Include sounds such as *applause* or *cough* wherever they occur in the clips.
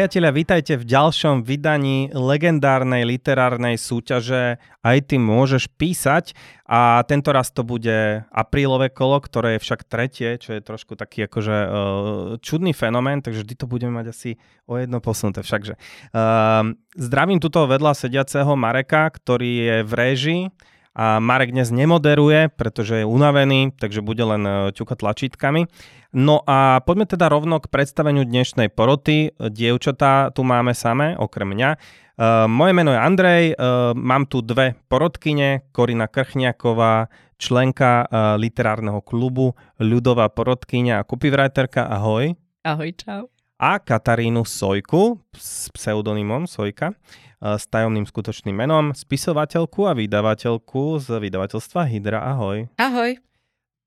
Priatelia, vítajte v ďalšom vydaní legendárnej literárnej súťaže Aj ty môžeš písať a tento raz to bude aprílové kolo, ktoré je však tretie, čo je trošku taký akože uh, čudný fenomén, takže vždy to budeme mať asi o jedno posunuté všakže. Uh, zdravím tuto vedľa sediaceho Mareka, ktorý je v réžii a Marek dnes nemoderuje, pretože je unavený, takže bude len e, ťukať tlačítkami. No a poďme teda rovno k predstaveniu dnešnej poroty. Dievčatá tu máme samé, okrem mňa. Uh, moje meno je Andrej, uh, mám tu dve porodkyne, Korina Krchňaková, členka literárneho klubu, ľudová porodkyňa a copywriterka, ahoj. Ahoj, čau. A Katarínu Sojku s pseudonymom Sojka, s tajomným skutočným menom, spisovateľku a vydavateľku z vydavateľstva Hydra, ahoj. Ahoj.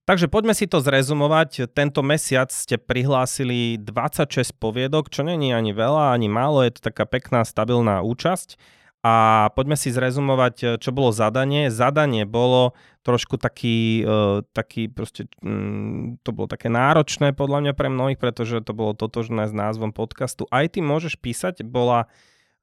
Takže poďme si to zrezumovať. Tento mesiac ste prihlásili 26 poviedok, čo není ani veľa, ani málo, je to taká pekná, stabilná účasť. A poďme si zrezumovať, čo bolo zadanie. Zadanie bolo trošku taký, uh, taký proste, um, to bolo také náročné podľa mňa pre mnohých, pretože to bolo totožné s názvom podcastu. Aj ty môžeš písať, bola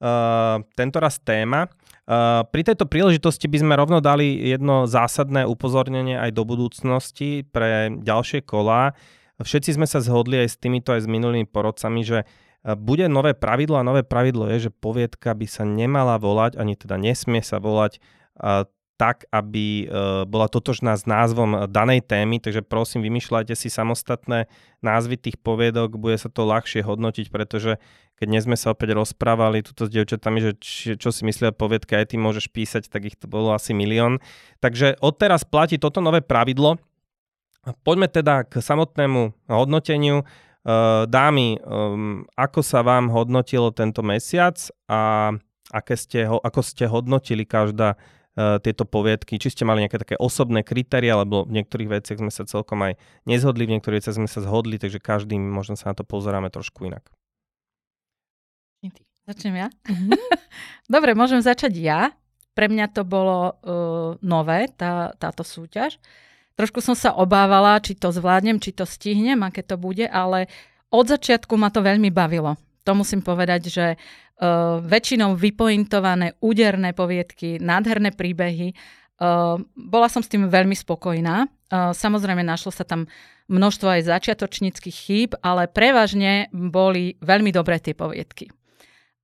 uh, tento raz téma. Uh, pri tejto príležitosti by sme rovno dali jedno zásadné upozornenie aj do budúcnosti pre ďalšie kolá. Všetci sme sa zhodli aj s týmito, aj s minulými porodcami, že uh, bude nové pravidlo a nové pravidlo je, že poviedka by sa nemala volať, ani teda nesmie sa volať uh, tak, aby bola totožná s názvom danej témy, takže prosím, vymýšľajte si samostatné názvy tých poviedok, bude sa to ľahšie hodnotiť, pretože keď dnes sme sa opäť rozprávali tuto s devčatami, že či, čo si myslia poviedka, aj ty môžeš písať, tak ich to bolo asi milión. Takže odteraz platí toto nové pravidlo. Poďme teda k samotnému hodnoteniu. Uh, dámy, um, ako sa vám hodnotilo tento mesiac a aké ste ako ste hodnotili každá tieto poviedky? Či ste mali nejaké také osobné kritéria, lebo v niektorých veciach sme sa celkom aj nezhodli, v niektorých veciach sme sa zhodli, takže každým možno sa na to pozeráme trošku inak. Začnem ja? Mm-hmm. *laughs* Dobre, môžem začať ja. Pre mňa to bolo uh, nové, tá, táto súťaž. Trošku som sa obávala, či to zvládnem, či to stihnem, aké to bude, ale od začiatku ma to veľmi bavilo. To musím povedať, že uh, väčšinou vypointované, úderné poviedky, nádherné príbehy. Uh, bola som s tým veľmi spokojná. Uh, samozrejme, našlo sa tam množstvo aj začiatočníckých chýb, ale prevažne boli veľmi dobré tie poviedky.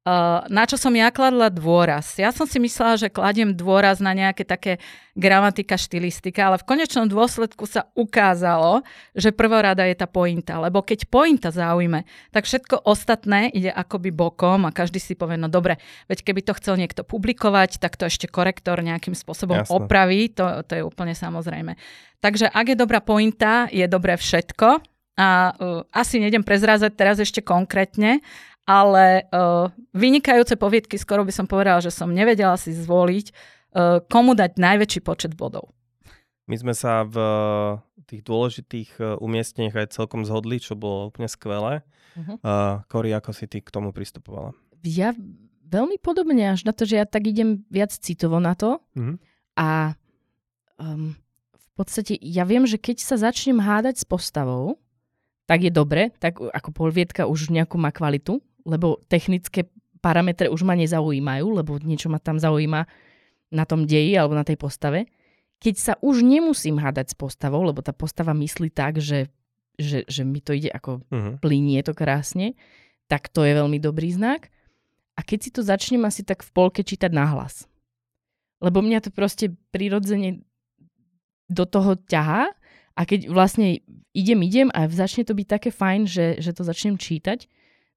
Uh, na čo som ja kladla dôraz? Ja som si myslela, že kladiem dôraz na nejaké také gramatika, štilistika, ale v konečnom dôsledku sa ukázalo, že prvorada je tá pointa, lebo keď pointa zaujme, tak všetko ostatné ide akoby bokom a každý si povie, no dobre, veď keby to chcel niekto publikovať, tak to ešte korektor nejakým spôsobom Jasne. opraví, to, to je úplne samozrejme. Takže ak je dobrá pointa, je dobré všetko, a uh, asi nejdem prezrázať teraz ešte konkrétne, ale uh, vynikajúce poviedky, skoro by som povedala, že som nevedela si zvoliť, uh, komu dať najväčší počet bodov. My sme sa v tých dôležitých umiestneniach aj celkom zhodli, čo bolo úplne skvelé. Uh-huh. Uh, Kori, ako si ty k tomu pristupovala? Ja veľmi podobne, až na to, že ja tak idem viac citovo na to. Uh-huh. A um, v podstate ja viem, že keď sa začnem hádať s postavou, tak je dobre, tak ako polvietka už nejakú má kvalitu, lebo technické parametre už ma nezaujímajú, lebo niečo ma tam zaujíma na tom deji alebo na tej postave. Keď sa už nemusím hádať s postavou, lebo tá postava myslí tak, že, že, že mi to ide ako uh-huh. plinie to krásne, tak to je veľmi dobrý znak. A keď si to začnem asi tak v polke čítať nahlas. Lebo mňa to proste prirodzene do toho ťahá a keď vlastne idem, idem a začne to byť také fajn, že, že to začnem čítať,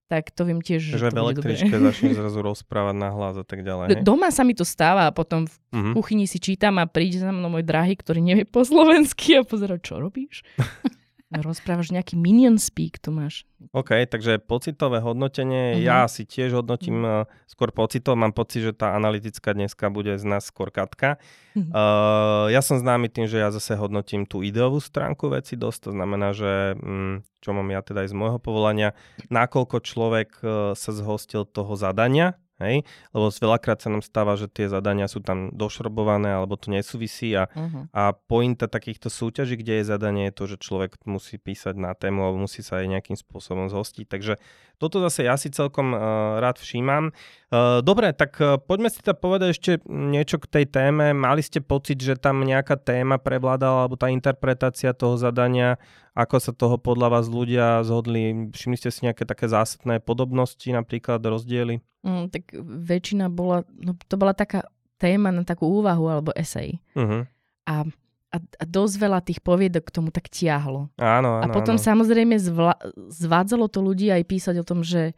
tak to viem tiež, že, že v električke *laughs* začne zrazu rozprávať na hlas a tak ďalej. Doma sa mi to stáva a potom v uh-huh. kuchyni si čítam a príde za mnou môj drahý, ktorý nevie po slovensky a pozera, čo robíš? *laughs* Rozprávaš nejaký minion speak, to máš. OK, takže pocitové hodnotenie, uh-huh. ja si tiež hodnotím uh, skôr pocitov, mám pocit, že tá analytická dneska bude z nás skôr katka. Uh-huh. Uh, ja som známy tým, že ja zase hodnotím tú ideovú stránku veci dosť, to znamená, že um, čo mám ja teda aj z môjho povolania, nakoľko človek uh, sa zhostil toho zadania, Hej? Lebo veľakrát sa nám stáva, že tie zadania sú tam došrobované alebo to nesúvisí a, uh-huh. a pointa takýchto súťaží, kde je zadanie, je to, že človek musí písať na tému alebo musí sa aj nejakým spôsobom zhostiť. Takže toto zase ja si celkom uh, rád všímam. Uh, dobre, tak uh, poďme si teda povedať ešte niečo k tej téme. Mali ste pocit, že tam nejaká téma prevládala alebo tá interpretácia toho zadania, ako sa toho podľa vás ľudia zhodli? Všimli ste si nejaké také zásadné podobnosti, napríklad rozdiely? Mm, tak väčšina bola, no to bola taká téma na takú úvahu alebo esej. Uh-huh. A, a, a dosť veľa tých poviedok k tomu tak tiahlo. Áno, áno, a potom áno. samozrejme zvla, zvádzalo to ľudí aj písať o tom, že,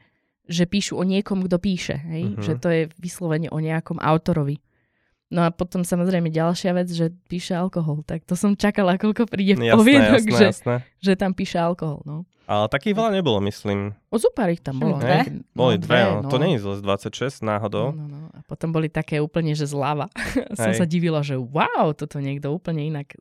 že píšu o niekom, kto píše. Hej? Uh-huh. Že to je vyslovene o nejakom autorovi. No a potom samozrejme ďalšia vec, že píše alkohol. Tak to som čakala, koľko príde jasné, poviedok, jasné, že, jasné. že tam píše alkohol. No. Ale takých veľa nebolo, myslím. O zupár ich tam bolo. Dve? No, boli no, dve, no. to nie je z 26 náhodou. No, no, no. A potom boli také úplne, že zľava. *laughs* som sa divila, že wow, toto niekto úplne inak...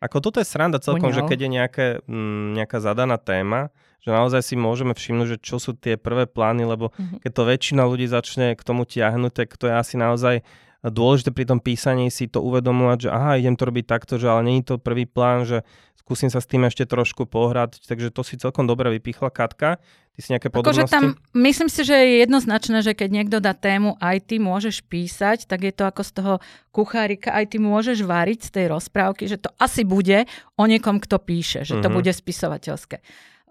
Ako toto je sranda celkom, poňal. že keď je nejaké, m, mm, nejaká zadaná téma, že naozaj si môžeme všimnúť, že čo sú tie prvé plány, lebo uh-huh. keď to väčšina ľudí začne k tomu tiahnuť, tak to je asi naozaj dôležité pri tom písaní si to uvedomovať, že aha, idem to robiť takto, že ale je to prvý plán, že skúsim sa s tým ešte trošku pohrať, takže to si celkom dobre vypichla Katka. Ty si nejaké podobnosti? Akože tam, myslím si, že je jednoznačné, že keď niekto dá tému, aj ty môžeš písať, tak je to ako z toho kuchárika, aj ty môžeš variť z tej rozprávky, že to asi bude o niekom, kto píše, že to mm-hmm. bude spisovateľské.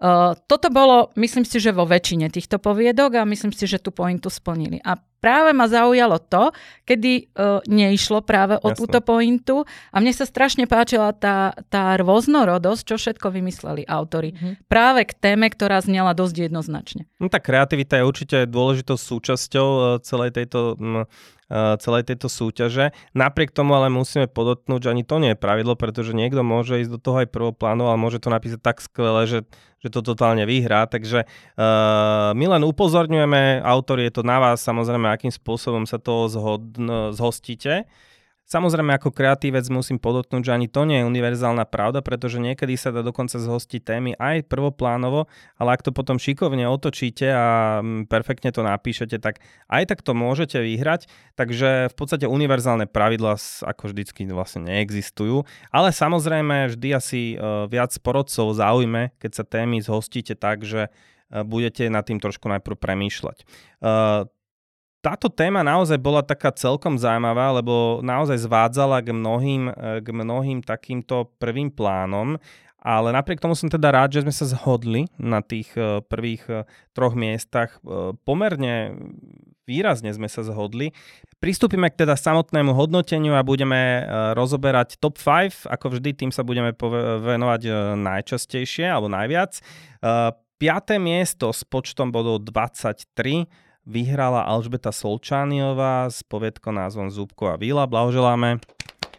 Uh, toto bolo, myslím si, že vo väčšine týchto poviedok a myslím si, že tú pointu splnili. A práve ma zaujalo to, kedy uh, neišlo práve o Jasne. túto pointu a mne sa strašne páčila tá, tá rôznorodosť, čo všetko vymysleli autory. Mm-hmm. Práve k téme, ktorá znela dosť jednoznačne. No tá kreativita je určite dôležitou súčasťou uh, celej tejto um, celej tejto súťaže. Napriek tomu ale musíme podotknúť, že ani to nie je pravidlo, pretože niekto môže ísť do toho aj prvoplánu, ale môže to napísať tak skvele, že, že to totálne vyhrá. Takže uh, my len upozorňujeme, autor je to na vás, samozrejme, akým spôsobom sa toho zhod, zhostíte. Samozrejme, ako kreatívec musím podotknúť, že ani to nie je univerzálna pravda, pretože niekedy sa dá dokonca zhostiť témy aj prvoplánovo, ale ak to potom šikovne otočíte a mm, perfektne to napíšete, tak aj tak to môžete vyhrať. Takže v podstate univerzálne pravidla ako vždycky vlastne neexistujú. Ale samozrejme vždy asi e, viac porodcov zaujme, keď sa témy zhostíte tak, že e, budete nad tým trošku najprv premýšľať. Táto téma naozaj bola taká celkom zaujímavá, lebo naozaj zvádzala k mnohým, e, k mnohým takýmto prvým plánom, ale napriek tomu som teda rád, že sme sa zhodli na tých e, prvých e, troch miestach. Pomerne výrazne sme sa zhodli. Pristúpime k teda samotnému hodnoteniu a budeme rozoberať top 5. Ako vždy, tým sa budeme venovať najčastejšie alebo najviac. Piaté miesto s počtom bodov 23 vyhrala Alžbeta Solčániová s poviedkou názvom Zúbková víla. Blahoželáme.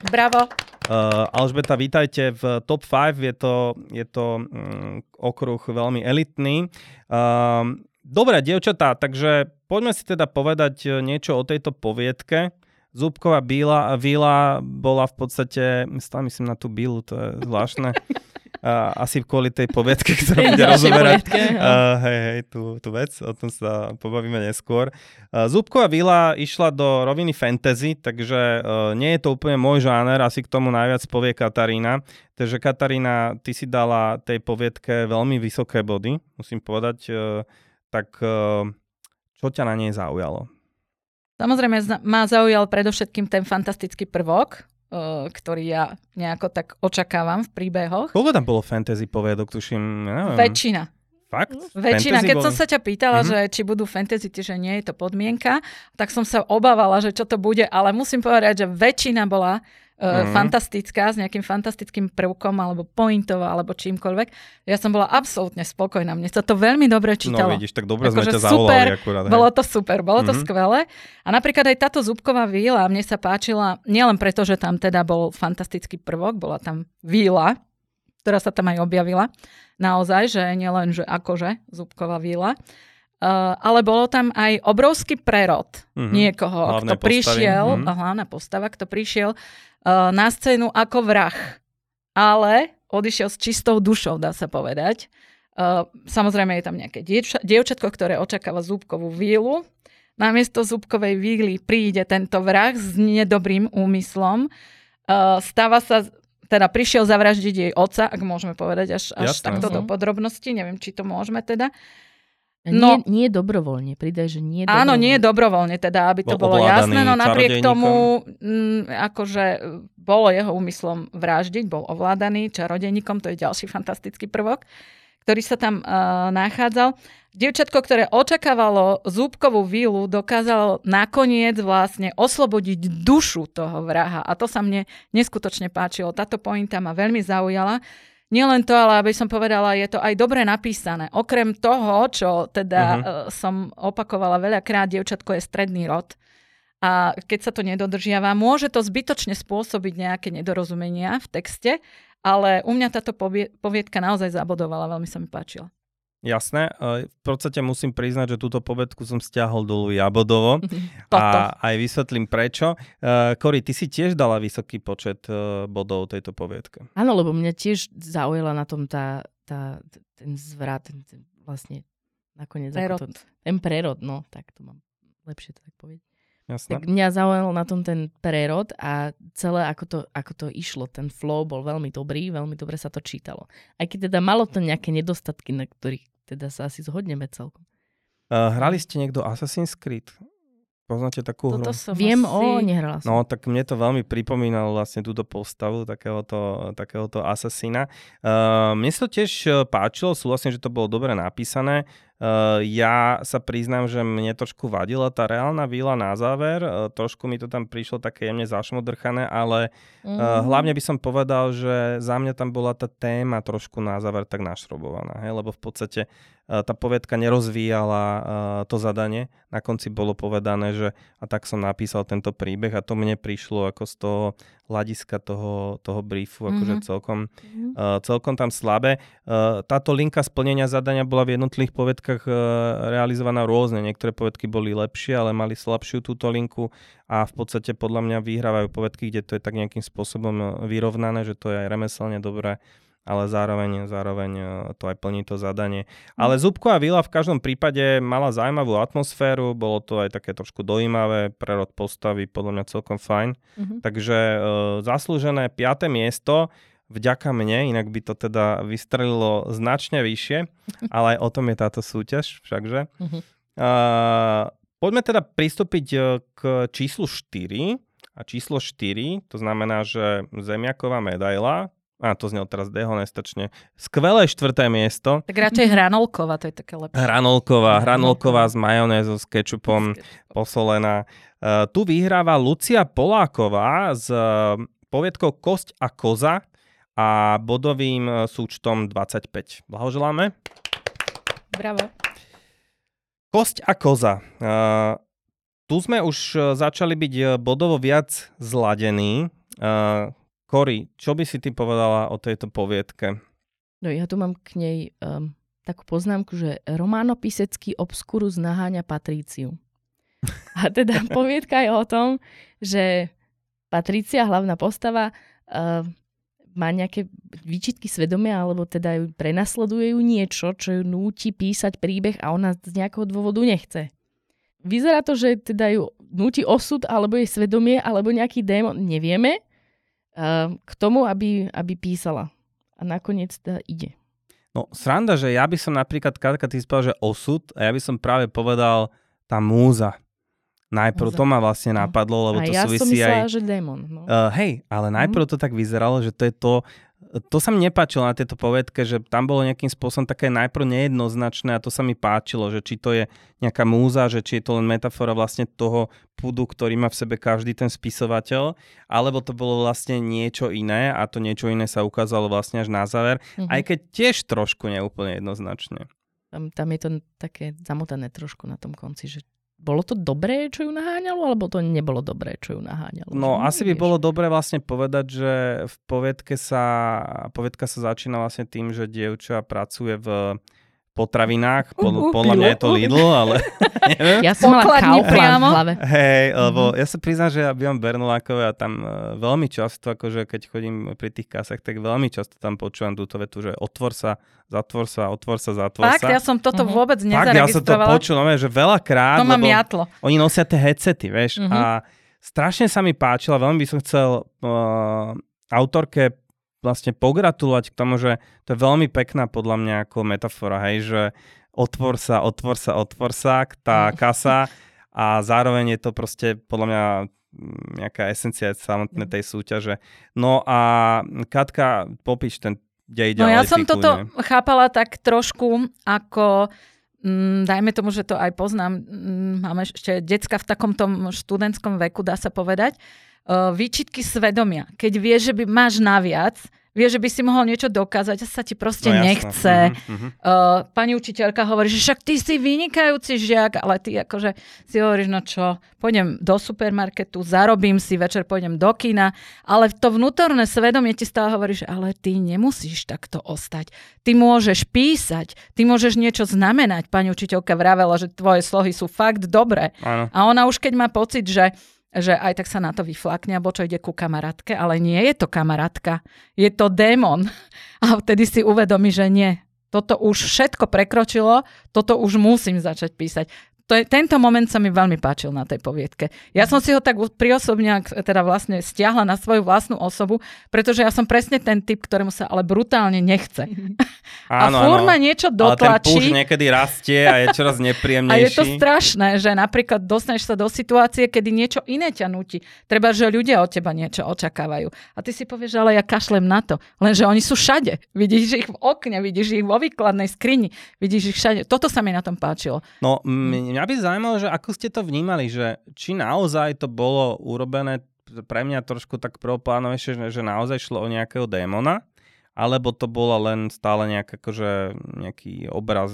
Bravo. Uh, Alžbeta, vítajte v top 5, je to, je to um, okruh veľmi elitný. Uh, Dobre, dievčatá, takže poďme si teda povedať eh, niečo o tejto poviedke. Zúbková bíla, víla bola v podstate, myslím na tú bílu, to je zvláštne. *laughs* Uh, asi kvôli tej poviedke, *laughs* ktorú bude rozoberať. Uh, hej, hej, tú, tú vec, o tom sa pobavíme neskôr. Uh, Zúbková vila išla do roviny fantasy, takže uh, nie je to úplne môj žáner, asi k tomu najviac povie Katarína. Takže Katarína, ty si dala tej poviedke veľmi vysoké body, musím povedať. Uh, tak uh, čo ťa na nej zaujalo? Samozrejme, ma zaujal predovšetkým ten fantastický prvok, ktorý ja nejako tak očakávam v príbehoch. Koľko tam bolo fantasy poviedok, tuším? Neviem. Väčšina. Fakt? Väčšina. Fantasy Keď boli... som sa ťa pýtala, mm-hmm. že či budú fantasy, že nie je to podmienka, tak som sa obávala, že čo to bude, ale musím povedať, že väčšina bola mm-hmm. fantastická, s nejakým fantastickým prvkom, alebo pointov, alebo čímkoľvek. Ja som bola absolútne spokojná. Mne sa to veľmi dobre no, čítalo. No vidíš, tak dobre sme ťa zavolali akurát. Hej. Bolo to super, bolo mm-hmm. to mhm. skvelé. A napríklad aj táto zúbková víla mne sa páčila, nielen preto, že tam teda bol fantastický prvok, bola tam víla, ktorá sa tam aj objavila. Naozaj, že nielen, že akože zúbková víla. Uh, ale bolo tam aj obrovský prerod mm-hmm. niekoho, Hlavné kto postavy. prišiel, mm-hmm. hlavná postava, kto prišiel na scénu ako vrah. Ale odišiel s čistou dušou, dá sa povedať. Uh, samozrejme je tam nejaké dievča, dievčatko, ktoré očakáva zúbkovú vílu namiesto zúbkovej víly príde tento vrah s nedobrým úmyslom. Uh, stáva sa, teda prišiel zavraždiť jej oca, ak môžeme povedať až, až Jasné, takto do podrobnosti, neviem, či to môžeme teda. No, nie, nie dobrovoľne, pridaj, že nie dobrovoľne. Áno, nie dobrovoľne, teda, aby to Bol bolo jasné, no napriek tomu, m, mm, akože bolo jeho úmyslom vraždiť, bol ovládaný čarodejníkom, to je ďalší fantastický prvok, ktorý sa tam uh, nachádzal. Dievčatko, ktoré očakávalo zúbkovú vílu, dokázalo nakoniec vlastne oslobodiť dušu toho vraha. A to sa mne neskutočne páčilo. Táto pointa ma veľmi zaujala. Nielen to, ale aby som povedala, je to aj dobre napísané. Okrem toho, čo teda uh-huh. som opakovala veľakrát, dievčatko je stredný rod. A keď sa to nedodržiava, môže to zbytočne spôsobiť nejaké nedorozumenia v texte, ale u mňa táto poviedka naozaj zabodovala, veľmi sa mi páčila. Jasné. E, v podstate musím priznať, že túto povedku som stiahol dolu Jabodovo a aj vysvetlím prečo. Kori, e, ty si tiež dala vysoký počet e, bodov tejto poviedke. Áno, lebo mňa tiež zaujala na tom tá, tá, ten zvrat, ten, ten vlastne nakoniec... Prerod. To, ten prerod, no, tak to mám lepšie to tak povedať. Jasné. Tak mňa zaujal na tom ten prerod a celé ako to, ako to išlo, ten flow bol veľmi dobrý, veľmi dobre sa to čítalo. Aj keď teda malo to nejaké nedostatky, na ktorých teda sa asi zhodneme celkom. Uh, hrali ste niekto Assassin's Creed? Poznáte takú Toto hru? Som Viem, asi... o, nehrala som. No, tak mne to veľmi pripomínalo vlastne túto postavu takéhoto, takéhoto asasína. Uh, mne sa to tiež páčilo, súhlasím, že to bolo dobre napísané. Uh, ja sa priznám, že mne trošku vadila tá reálna víla na záver. Uh, trošku mi to tam prišlo také jemne zašmodrchané, ale uh, hlavne by som povedal, že za mňa tam bola tá téma trošku na záver tak našrobovaná. Hej? Lebo v podstate tá povedka nerozvíjala to zadanie. Na konci bolo povedané, že a tak som napísal tento príbeh a to mne prišlo ako z toho hľadiska toho, toho briefu, akože mm-hmm. celkom, mm-hmm. Uh, celkom tam slabé. Uh, táto linka splnenia zadania bola v jednotlivých povedkách uh, realizovaná rôzne. Niektoré povedky boli lepšie, ale mali slabšiu túto linku a v podstate podľa mňa vyhrávajú povedky, kde to je tak nejakým spôsobom vyrovnané, že to je aj remeselne dobré ale zároveň, zároveň e, to aj plní to zadanie. Ale mm. Zubková vila v každom prípade mala zaujímavú atmosféru, bolo to aj také trošku dojímavé, prerod postavy podľa mňa celkom fajn. Mm-hmm. Takže e, zaslúžené 5. miesto vďaka mne, inak by to teda vystrelilo značne vyššie, *laughs* ale aj o tom je táto súťaž všakže. Mm-hmm. E, poďme teda pristúpiť e, k číslu 4. A číslo 4, to znamená, že Zemiaková medaila, a to znel teraz dehonestačne. Skvelé štvrté miesto. Tak radšej hranolková, to je také lepšie. Hranolková, hranolková s majonézou, s kečupom, posolená. Uh, tu vyhráva Lucia Poláková s uh, poviedkou Kosť a koza a bodovým uh, súčtom 25. Blahoželáme. Bravo. Kosť a koza. Uh, tu sme už začali byť bodovo viac zladení. Uh, Kori, čo by si ty povedala o tejto poviedke? No ja tu mám k nej um, takú poznámku, že románopisecký obskurus naháňa Patríciu. *laughs* A teda poviedka je o tom, že Patrícia, hlavná postava, uh, má nejaké výčitky svedomia, alebo teda ju prenasleduje ju niečo, čo ju núti písať príbeh a ona z nejakého dôvodu nechce. Vyzerá to, že teda ju núti osud, alebo jej svedomie, alebo nejaký démon, nevieme, k tomu, aby, aby písala. A nakoniec teda ide. No, sranda, že ja by som napríklad, Katka, ty povedal, že osud, a ja by som práve povedal tá múza. Najprv múza. to ma vlastne no. napadlo, lebo a to ja súvisí som myslela, aj... že démon. No. Uh, hej, ale najprv mm. to tak vyzeralo, že to je to, to sa mi nepáčilo na tejto povedke, že tam bolo nejakým spôsobom také najprv nejednoznačné a to sa mi páčilo, že či to je nejaká múza, že či je to len metafora vlastne toho pudu, ktorý má v sebe každý ten spisovateľ, alebo to bolo vlastne niečo iné a to niečo iné sa ukázalo vlastne až na záver, mm-hmm. aj keď tiež trošku neúplne jednoznačne. Tam, tam je to také zamotané trošku na tom konci, že bolo to dobré, čo ju naháňalo, alebo to nebolo dobré, čo ju naháňalo? No, že asi by bolo dobré vlastne povedať, že v poviedke sa, poviedka sa začína vlastne tým, že dievča pracuje v potravinách. Pod, podľa mňa je to Lidl, ale *laughs* *laughs* neviem. Ja som mala Kaufland v hlave. Hej, lebo mm-hmm. ja sa priznám, že ja bývam Bernolákové a tam uh, veľmi často, akože keď chodím pri tých kasách, tak veľmi často tam počúvam túto vetu, že otvor sa, zatvor sa, otvor sa, zatvor Fakt, sa. ja som toto mm-hmm. vôbec nezaregistrovala. Fakt, ja som to počul, no, že veľakrát, to lebo jatlo. oni nosia tie headsety, vieš, mm-hmm. a strašne sa mi páčilo, veľmi by som chcel uh, autorke vlastne pogratulovať k tomu, že to je veľmi pekná podľa mňa ako metafora, hej, že otvor sa, otvor sa, otvor sa, tá mm. kasa *laughs* a zároveň je to proste podľa mňa mm, nejaká esencia samotnej mm. tej súťaže. No a Katka, popíš ten dej ďalej. No ja som toto chápala tak trošku ako Mm, dajme tomu, že to aj poznám, mm, máme ešte decka v takom tom študentskom veku, dá sa povedať, výčitky svedomia. Keď vieš, že by máš naviac, vieš, že by si mohol niečo dokázať a sa ti proste no, nechce. Uh-huh, uh, pani učiteľka hovorí, že však ty si vynikajúci žiak, ale ty akože si hovoríš, no čo, pôjdem do supermarketu, zarobím si, večer pôjdem do kina, ale to vnútorné svedomie ti stále hovorí, že ale ty nemusíš takto ostať. Ty môžeš písať, ty môžeš niečo znamenať. Pani učiteľka vravela, že tvoje slohy sú fakt dobré. Áno. A ona už keď má pocit, že že aj tak sa na to vyflakne, alebo čo ide ku kamarátke, ale nie je to kamarátka, je to démon. A vtedy si uvedomí, že nie, toto už všetko prekročilo, toto už musím začať písať to je, tento moment sa mi veľmi páčil na tej poviedke. Ja som si ho tak priosobne teda vlastne stiahla na svoju vlastnú osobu, pretože ja som presne ten typ, ktorému sa ale brutálne nechce. *laughs* Áno, a fúr ma niečo dotlačí. Ale ten niekedy rastie a je čoraz *laughs* nepríjemnejší. A je to strašné, že napríklad dostaneš sa do situácie, kedy niečo iné ťa nutí. Treba, že ľudia od teba niečo očakávajú. A ty si povieš, ale ja kašlem na to. Lenže oni sú všade. Vidíš ich v okne, vidíš ich vo výkladnej skrini, vidíš ich všade. Toto sa mi na tom páčilo. No, m- mňa by zaujímalo, že ako ste to vnímali, že či naozaj to bolo urobené pre mňa trošku tak prvoplánovejšie, že, naozaj šlo o nejakého démona, alebo to bola len stále nejak akože nejaký obraz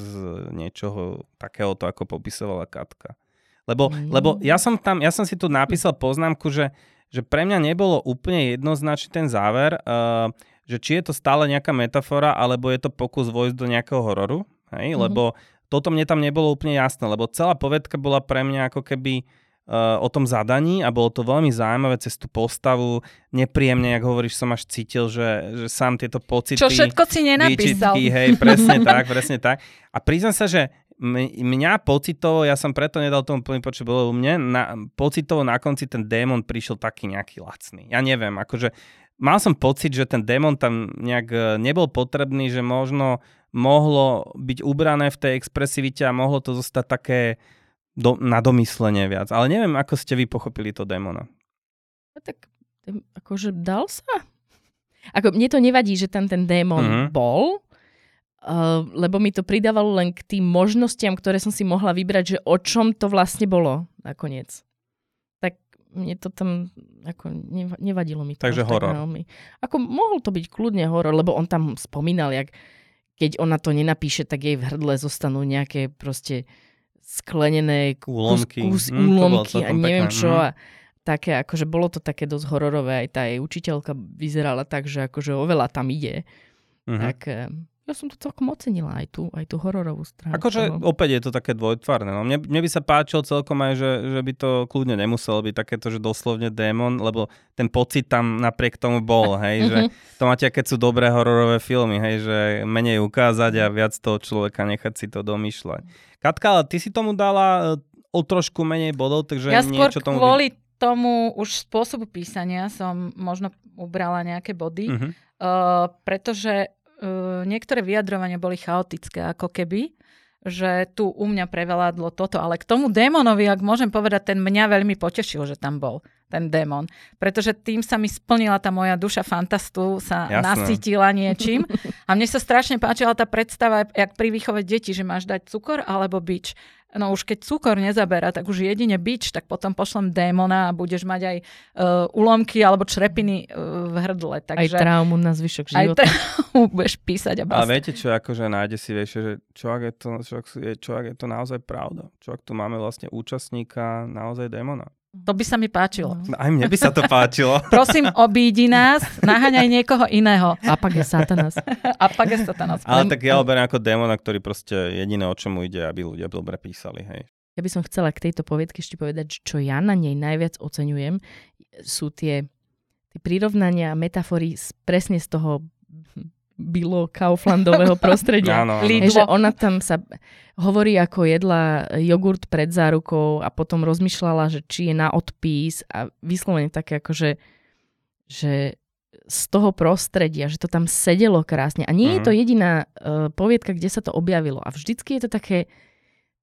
niečoho takéhoto, ako popisovala Katka. Lebo, mm. lebo ja som tam, ja som si tu napísal poznámku, že, že pre mňa nebolo úplne jednoznačný ten záver, uh, že či je to stále nejaká metafora, alebo je to pokus vojsť do nejakého hororu, hej? Mm-hmm. lebo toto mne tam nebolo úplne jasné, lebo celá povedka bola pre mňa ako keby uh, o tom zadaní a bolo to veľmi zaujímavé cez tú postavu, nepríjemne, jak hovoríš, som až cítil, že, že sám tieto pocity... Čo všetko si nenapísal. Výčitky, hej, presne tak, presne tak. A priznám sa, že mňa pocitovo, ja som preto nedal tomu plný počet, bolo mne na, pocitovo na konci ten démon prišiel taký nejaký lacný. Ja neviem, akože mal som pocit, že ten démon tam nejak e, nebol potrebný, že možno mohlo byť ubrané v tej expresivite a mohlo to zostať také do, na domyslenie viac. Ale neviem, ako ste vy pochopili to démona. No tak akože dal sa. Ako, mne to nevadí, že tam ten démon mm-hmm. bol, uh, lebo mi to pridávalo len k tým možnostiam, ktoré som si mohla vybrať, že o čom to vlastne bolo nakoniec. Tak mne to tam ako nevadilo mi to. Takže horor. Tak. Ako mohol to byť kľudne horor, lebo on tam spomínal, jak keď ona to nenapíše, tak jej v hrdle zostanú nejaké proste sklenené úlomky, kus, kus, mm, úlomky a neviem pekné. čo. Mm. A také, akože bolo to také dosť hororové. Aj tá jej učiteľka vyzerala tak, že akože oveľa tam ide. Mm-hmm. Tak eh, ja som to celkom ocenila, aj tú, aj tú hororovú stranu. Akože toho. opäť je to také dvojtvarné. No. Mne, mne by sa páčilo celkom aj, že, že by to kľudne nemuselo byť takéto, že doslovne démon, lebo ten pocit tam napriek tomu bol, *laughs* hej, že to máte, keď sú dobré hororové filmy, hej, že menej ukázať a viac toho človeka nechať si to domýšľať. Katka, ale ty si tomu dala e, o trošku menej bodov, takže ja niečo tomu... kvôli tomu už spôsobu písania som možno ubrala nejaké body, uh-huh. uh, pretože niektoré vyjadrovania boli chaotické, ako keby, že tu u mňa preveládlo toto, ale k tomu démonovi, ak môžem povedať, ten mňa veľmi potešil, že tam bol ten démon. Pretože tým sa mi splnila tá moja duša fantastu, sa Jasné. nasítila niečím. A mne sa strašne páčila tá predstava, jak pri výchove detí, že máš dať cukor alebo bič. No už keď cukor nezabera, tak už jedine bič, tak potom pošlem démona a budeš mať aj uh, ulomky alebo črepiny uh, v hrdle. Takže, aj traumu na zvyšok života. Aj traumu *laughs* budeš písať a basta. Ale viete čo, akože nájde si vieš, že čo ak, je to, čo, ak je, čo ak je to naozaj pravda? Čo ak tu máme vlastne účastníka naozaj démona? To by sa mi páčilo. No, aj mne by sa to páčilo. *laughs* Prosím, obídi nás, naháňaj niekoho iného. Apag je satanas. *laughs* Apag je satanas. Ale tak ja ho beriem ako démona, ktorý proste jediné, o čomu ide, aby ľudia dobre písali. Hej. Ja by som chcela k tejto poviedke ešte povedať, že čo ja na nej najviac oceňujem, sú tie, tie prirovnania a metafory z, presne z toho bylo Kauflandového *laughs* prostredia. Áno, áno. Hej, že ona tam sa hovorí, ako jedla jogurt pred zárukou a potom rozmýšľala, že či je na odpís a vyslovene také ako, že, že z toho prostredia, že to tam sedelo krásne. A nie mm. je to jediná uh, poviedka, kde sa to objavilo. A vždycky je to také,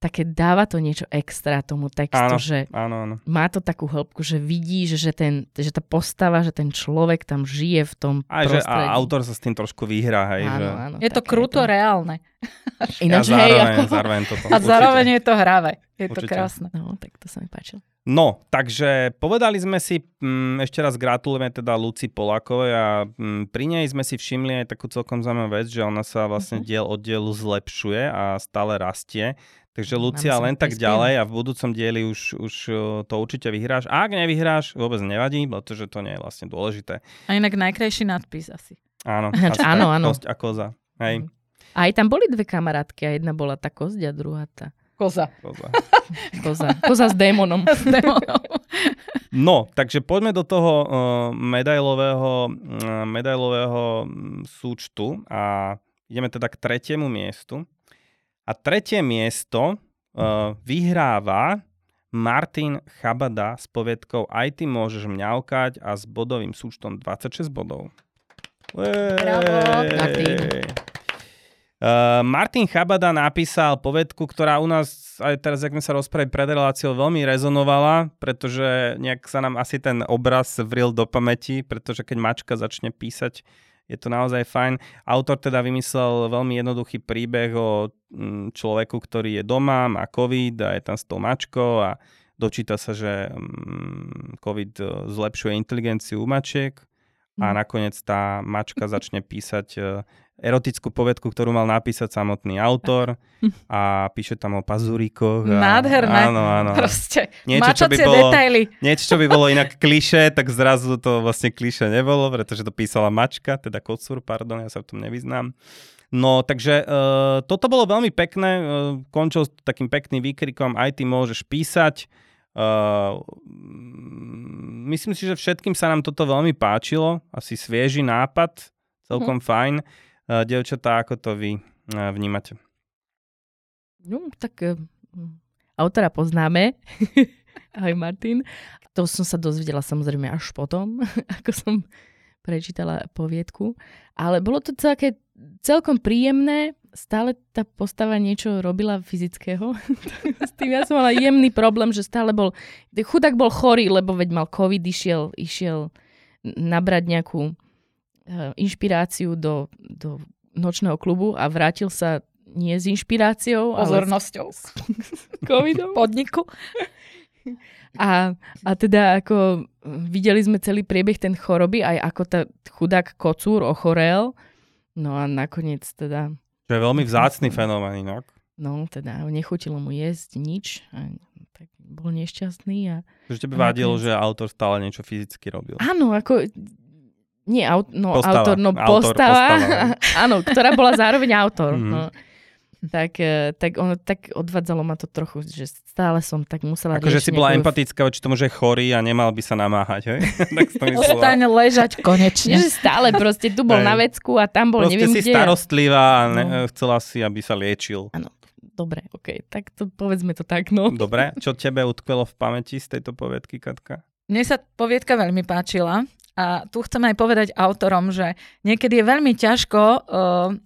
také dáva to niečo extra tomu textu, Áno, že áno, áno. má to takú hĺbku, že vidí, že, že, ten, že tá postava, že ten človek tam žije v tom Aj, že, prostredí. a autor sa s tým trošku vyhrá, hej. áno, že... áno, Je to kruto reálne. *laughs* Ináč, a hej, zároveň, ako... zároveň toto. *laughs* A zároveň je to hravé. Je to Určite. krásne. No, tak to sa mi páčilo. No, takže povedali sme si, mm, ešte raz gratulujeme teda Luci Polákovej a mm, pri nej sme si všimli aj takú celkom zaujímavú vec, že ona sa vlastne Mhm. diel od dielu zlepšuje a stále rastie. Takže Lucia, len tak prispieť. ďalej a v budúcom dieli už, už to určite vyhráš. A ak nevyhráš, vôbec nevadí, pretože to nie je vlastne dôležité. A inak najkrajší nadpis asi. Áno, *laughs* asi áno, tak, áno. Kosť a koza. Hej, A aj tam boli dve kamarátky a jedna bola tá kozť a druhá tá Koza. koza. *laughs* koza. Koza s démonom. *laughs* S démonom. No, takže poďme do toho uh, medailového, uh, medailového mm, súčtu a ideme teda k tretiemu miestu. A tretie miesto uh, vyhráva Martin Chabada s poviedkou Aj ty môžeš mňaukať a s bodovým súčtom 26 bodov. Bravo, Martin. Uh, Martin Chabada napísal povedku, ktorá u nás aj teraz, jak sme sa rozprávali pred reláciou, veľmi rezonovala, pretože nejak sa nám asi ten obraz vril do pamäti, pretože keď mačka začne písať, je to naozaj fajn. Autor teda vymyslel veľmi jednoduchý príbeh o mm, človeku, ktorý je doma, má COVID a je tam s tou mačkou a dočíta sa, že mm, COVID e, zlepšuje inteligenciu u mačiek a Mhm. nakoniec tá mačka *laughs* začne písať e, erotickú povedku, ktorú mal napísať samotný autor *laughs* a píše tam o pazúrikoch. A, Nádherné. Áno, áno. Proste. Niečo, čo by bolo- detaily. Niečo, čo by bolo inak kliše, tak zrazu to vlastne kliše nebolo, pretože to písala mačka, teda kocúr, pardon, ja sa v tom nevyznám. No, takže uh, toto bolo veľmi pekné, uh, končil s takým pekným výkrikom, aj ty môžeš písať. Uh, myslím si, že všetkým sa nám toto veľmi páčilo, asi svieži nápad, celkom Mhm. fajn. Uh, devčatá, ako to vy uh, vnímate? No, tak eh, autora poznáme. *laughs* Ahoj Martin. To som sa dozvedela samozrejme až potom, *laughs* ako som prečítala poviedku. Ale bolo to celké, celkom príjemné. Stále tá postava niečo robila fyzického. *laughs* S tým ja som mala jemný problém, že stále bol... Chudák bol chorý, lebo veď mal COVID, išiel, išiel nabrať nejakú eh, inšpiráciu do, do nočného klubu a vrátil sa nie s inšpiráciou, ale Pozornosťou. s *laughs* covidom. Podniku. *laughs* A, a teda ako videli sme celý priebeh ten choroby, aj ako tá chudák kocúr ochorel. No a nakoniec teda, Čo je veľmi vzácný fenomén inak. no teda nechutilo mu jesť nič. A, tak bol nešťastný. A... Že tebe vadilo, že autor stále niečo fyzicky robil. Áno, ako... Nie, aut, no, Postava. autor, no Autor, postava. postava. *laughs* áno, ktorá bola zároveň autor. Mhm. no. Tak, eh, tak, ono, tak odvádzalo ma to trochu, že stále som tak musela Akože si bola nejakú- empatická voči tomu, že je chorý a nemal by sa namáhať, hej? *laughs* tak to. Ostaň ležať Nie, konečne. že stále proste tu bol Hej. na vecku a tam bol Proste neviem si kde. starostlivá a ne, No. chcela si, aby sa liečil. Dobre, ok, tak to povedzme to tak, no. Dobre, čo tebe utkvelo v pamäti z tejto poviedky, Katka? Mne sa poviedka veľmi páčila a tu chcem aj povedať autorom, že niekedy je veľmi ťažko uh,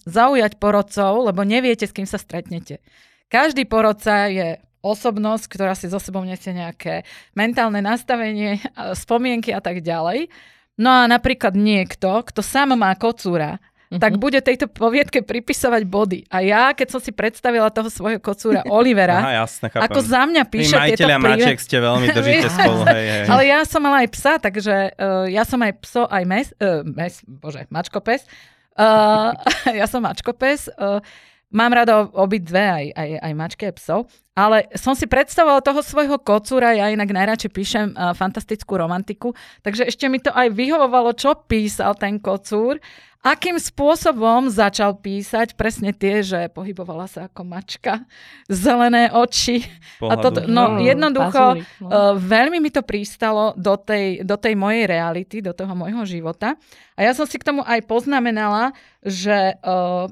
zaujať porodcov, lebo neviete, s kým sa stretnete. Každý porodca je osobnosť, ktorá si so sebou nesie nejaké mentálne nastavenie, a spomienky a tak ďalej. No a napríklad niekto, kto sám má kocúra, Mhm. tak bude tejto poviedke pripisovať body. A ja, keď som si predstavila toho svojho kocúra *laughs* Olivera, Aha, chápem. ako za mňa Vy píše tieto majiteľia príbehy. mačiek ste veľmi držíte *laughs* spolu, hej, hej. Ale ja som mala aj psa, takže uh, ja som aj pso, aj mes, uh, mes bože, mačkopes. Uh, *laughs* ja som mačkopes. Uh, mám rada obidve, aj, aj, aj mačky, aj psov. Ale som si predstavovala toho svojho kocúra, ja inak najradšej píšem uh, fantastickú romantiku, takže ešte mi to aj vyhovovalo, čo písal ten kocúr akým spôsobom začal písať presne tie, že pohybovala sa ako mačka, zelené oči. Pohľadu. A toto, no, jednoducho, no. Uh, veľmi mi to pristalo do tej, do tej mojej reality, do toho môjho života. A ja som si k tomu aj poznamenala, že uh,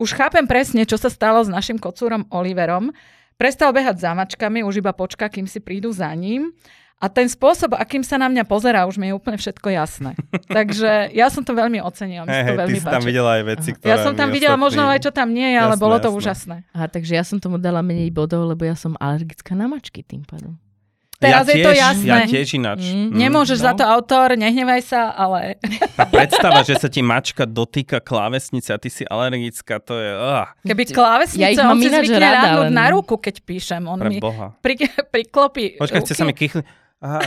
už chápem presne, čo sa stalo s našim kocúrom Oliverom. Prestal behať za mačkami, už iba počka, kým si prídu za ním. A ten spôsob, akým sa na mňa pozerá, už mi je úplne všetko jasné. *laughs* Takže ja som to veľmi ocenila. Hey, to veľmi ty si tam videla aj veci, ktoré Ja som tam videla ostatní... možno aj čo tam nie je, ale jasné, bolo to jasné. úžasné. Aha, takže ja som tomu dala menej bodov, lebo ja som alergická na mačky tým pádom. Teraz ja je tiež, to jasné. Ja tiež ináč. Mm. Mm, Nemôžeš no. za to autor, nehnevaj sa, ale... Tá predstava, že sa ti mačka dotýka klávesnice a ty si alergická, to je... Uh. Keby klávesnice, ja on si zvykne rada, len... na ruku, keď píšem. On Pre mi Boha. Pri, priklopí Počkaj, chce sa mi kýchnuť. Aha,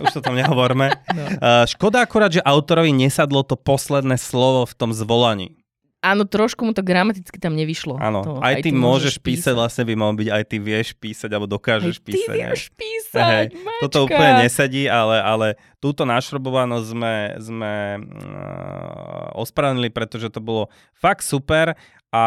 už to tam nehovorme. No. Uh, škoda akorát, že autorovi nesadlo to posledné slovo v tom zvolaní. Áno, trošku mu to gramaticky tam nevyšlo. Áno, to, aj, aj ty, ty môžeš písať, písať, vlastne by mal byť, aj ty vieš písať, alebo dokážeš aj písať. ty vieš ne? písať, Hej, Toto úplne nesedí, ale, ale túto našrobovanosť sme, sme uh, ospravedlnili, pretože to bolo fakt super a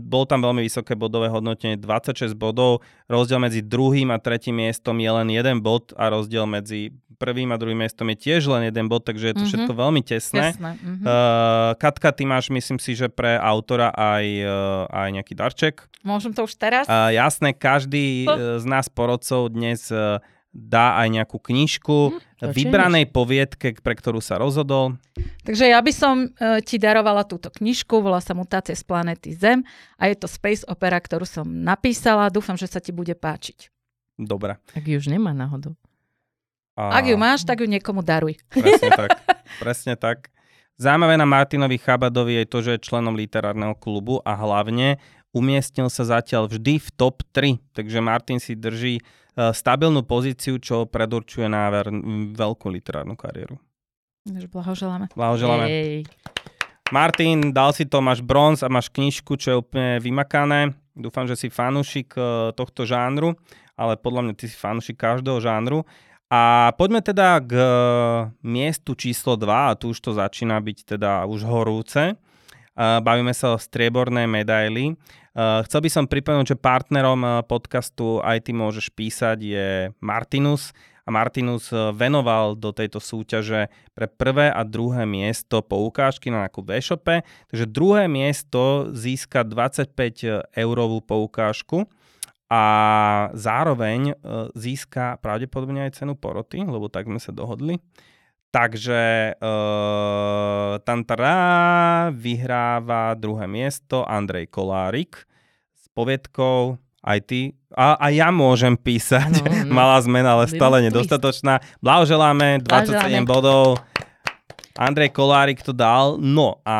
bol tam veľmi vysoké bodové hodnotenie, 26 bodov. Rozdiel medzi druhým a tretím miestom je len jeden bod a rozdiel medzi prvým a druhým miestom je tiež len jeden bod, takže je to mm-hmm. všetko veľmi tesné. tesné. Mm-hmm. Uh, Katka, ty máš, myslím si, že pre autora aj, uh, aj nejaký darček. Môžem to už teraz? Uh, jasné, každý uh, z nás porodcov dnes uh, dá aj nejakú knižku hm, vybranej poviedke, pre ktorú sa rozhodol. Takže ja by som uh, ti darovala túto knižku, volá sa Mutácie z planéty Zem a je to space opera, ktorú som napísala. Dúfam, že sa ti bude páčiť. Dobre. Ak ju už nemá náhodou. A... Ak ju máš, tak ju niekomu daruj. Presne tak. *laughs* Presne tak. Zaujímavé na Martinovi Chabadovi je to, že je členom literárneho klubu a hlavne umiestnil sa zatiaľ vždy v top 3. Takže Martin si drží stabilnú pozíciu, čo predurčuje na veľkú literárnu kariéru. Blahoželáme. Blahoželáme. Jej. Martin, dal si to, máš bronz a máš knižku, čo je úplne vymakané. Dúfam, že si fanúšik eh, tohto žánru, ale podľa mňa ty si fanúšik každého žánru. A poďme teda k eh, miestu číslo 2, a tu už to začína byť teda už horúce. Bavíme sa o striebornej medaili. Uh, chcel by som pripomenúť, že partnerom uh, podcastu Aj ty môžeš písať je Martinus a Martinus uh, venoval do tejto súťaže pre prvé a druhé miesto poukážky na nejakú e-shope, takže druhé miesto získa 25 eurovú poukážku a zároveň získa pravdepodobne aj cenu poroty, lebo tak sme sa dohodli. Takže uh, Tantara vyhráva druhé miesto Andrej Kolárik s poviedkou aj ty. A, a ja môžem písať. No, *laughs* no. Malá zmena, ale stále nedostatočná. Blahoželáme, 27 Blahoželáme. bodov. Andrej Kolárik to dal. No a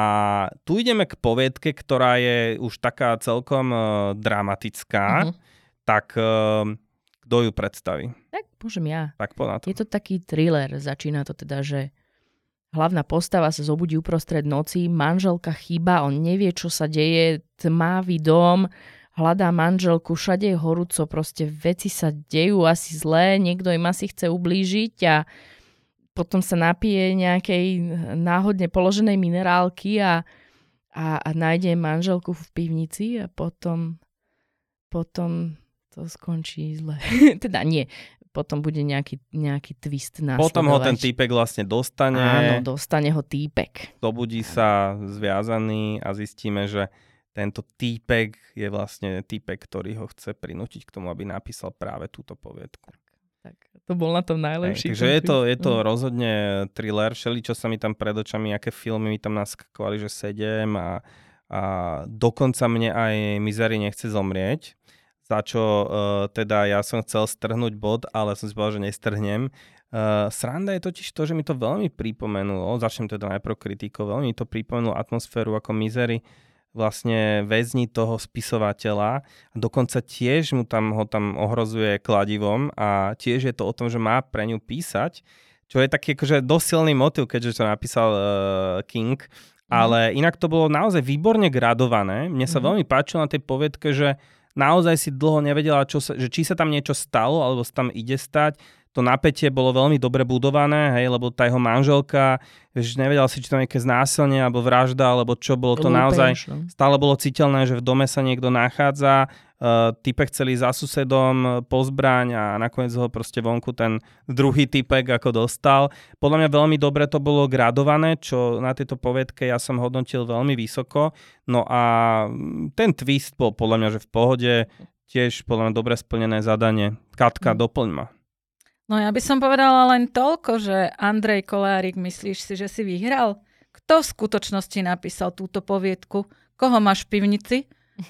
tu ideme k poviedke, ktorá je už taká celkom uh, dramatická. Uh-huh. Tak uh, kto ju predstaví? Tak môžem ja. Tak to. Je to taký thriller. Začína to teda, že hlavná postava sa zobudí uprostred noci, manželka chýba, on nevie, čo sa deje, tmavý dom, hľadá manželku, všade je horúco, proste veci sa dejú asi zlé, niekto im asi chce ublížiť a potom sa napije nejakej náhodne položenej minerálky a, a, a nájde manželku v pivnici a potom, potom to skončí zle. *laughs* teda nie, potom bude nejaký, nejaký twist na Potom ho ten týpek vlastne dostane. Áno, dostane ho týpek. Dobudí sa zviazaný a zistíme, že tento týpek je vlastne týpek, ktorý ho chce prinútiť k tomu, aby napísal práve túto poviedku. Tak, to bol na tom najlepší. Hej, takže je to, je to mm. rozhodne thriller. Všeli, čo sa mi tam pred očami, aké filmy mi tam naskakovali, že sedem a, a dokonca mne aj Mizery nechce zomrieť za čo uh, teda ja som chcel strhnúť bod, ale som si povedal, že nestrhnem. Uh, sranda je totiž to, že mi to veľmi pripomenulo, začnem teda najprv kritikou, veľmi mi to pripomenulo atmosféru ako mizery vlastne väzni toho spisovateľa a dokonca tiež mu tam, ho tam ohrozuje kladivom a tiež je to o tom, že má pre ňu písať, čo je taký akože dosť silný motiv, keďže to napísal uh, King, mm. ale inak to bolo naozaj výborne gradované. Mne sa mm. veľmi páčilo na tej poviedke, že naozaj si dlho nevedela, čo sa, že či sa tam niečo stalo, alebo sa tam ide stať. To napätie bolo veľmi dobre budované, hej, lebo tá jeho manželka, že nevedel si, či to nejaké znásilnenie alebo vražda, alebo čo, bolo. To Lúpež, naozaj, no. stále bolo citeľné, že v dome sa niekto nachádza, uh, typek chceli za susedom po zbraň a nakoniec ho proste vonku ten druhý typek ako dostal. Podľa mňa veľmi dobre to bolo gradované, čo na tejto povedke ja som hodnotil veľmi vysoko. No a ten twist bol podľa mňa, že v pohode, tiež podľa mňa dobre splnené zadanie. Katka, mm. doplň ma. No ja by som povedala len toľko, že Andrej Kolárik, myslíš si, že si vyhral? Kto v skutočnosti napísal túto poviedku? Koho máš v pivnici?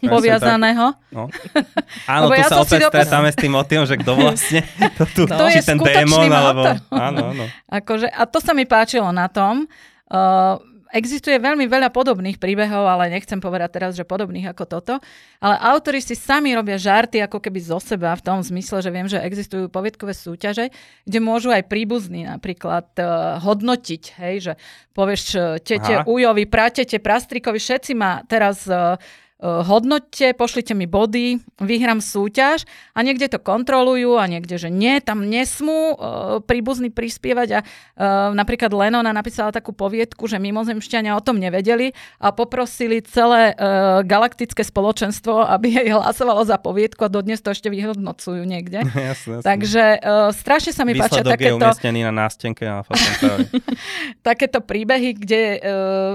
Poviazaného? No. *laughs* Áno, tu ja sa opäť stretáme s tým motivom, že kto vlastne *laughs* to tu, to je ten démon, alebo... Áno, áno. Akože, a to sa mi páčilo na tom. Uh, Existuje veľmi veľa podobných príbehov, ale nechcem povedať teraz, že podobných ako toto. Ale autori si sami robia žarty ako keby zo seba v tom zmysle, že viem, že existujú poviedkové súťaže, kde môžu aj príbuzní napríklad uh, hodnotiť, hej, že povieš uh, tete Aha. Ujovi, pratete, prastrikovi, všetci ma teraz uh, hodnoťte, pošlite mi body, vyhrám súťaž a niekde to kontrolujú a niekde, že nie, tam nesmú uh, príbuzní prispievať a uh, napríklad Lenona napísala takú poviedku, že mimozemšťania o tom nevedeli a poprosili celé uh, galaktické spoločenstvo, aby jej hlasovalo za poviedku a dodnes to ešte vyhodnocujú niekde. *laughs* jasne, jasne. Takže uh, strašne sa mi páčia takéto... je umiestnený na nástenke na *laughs* takéto príbehy, kde uh,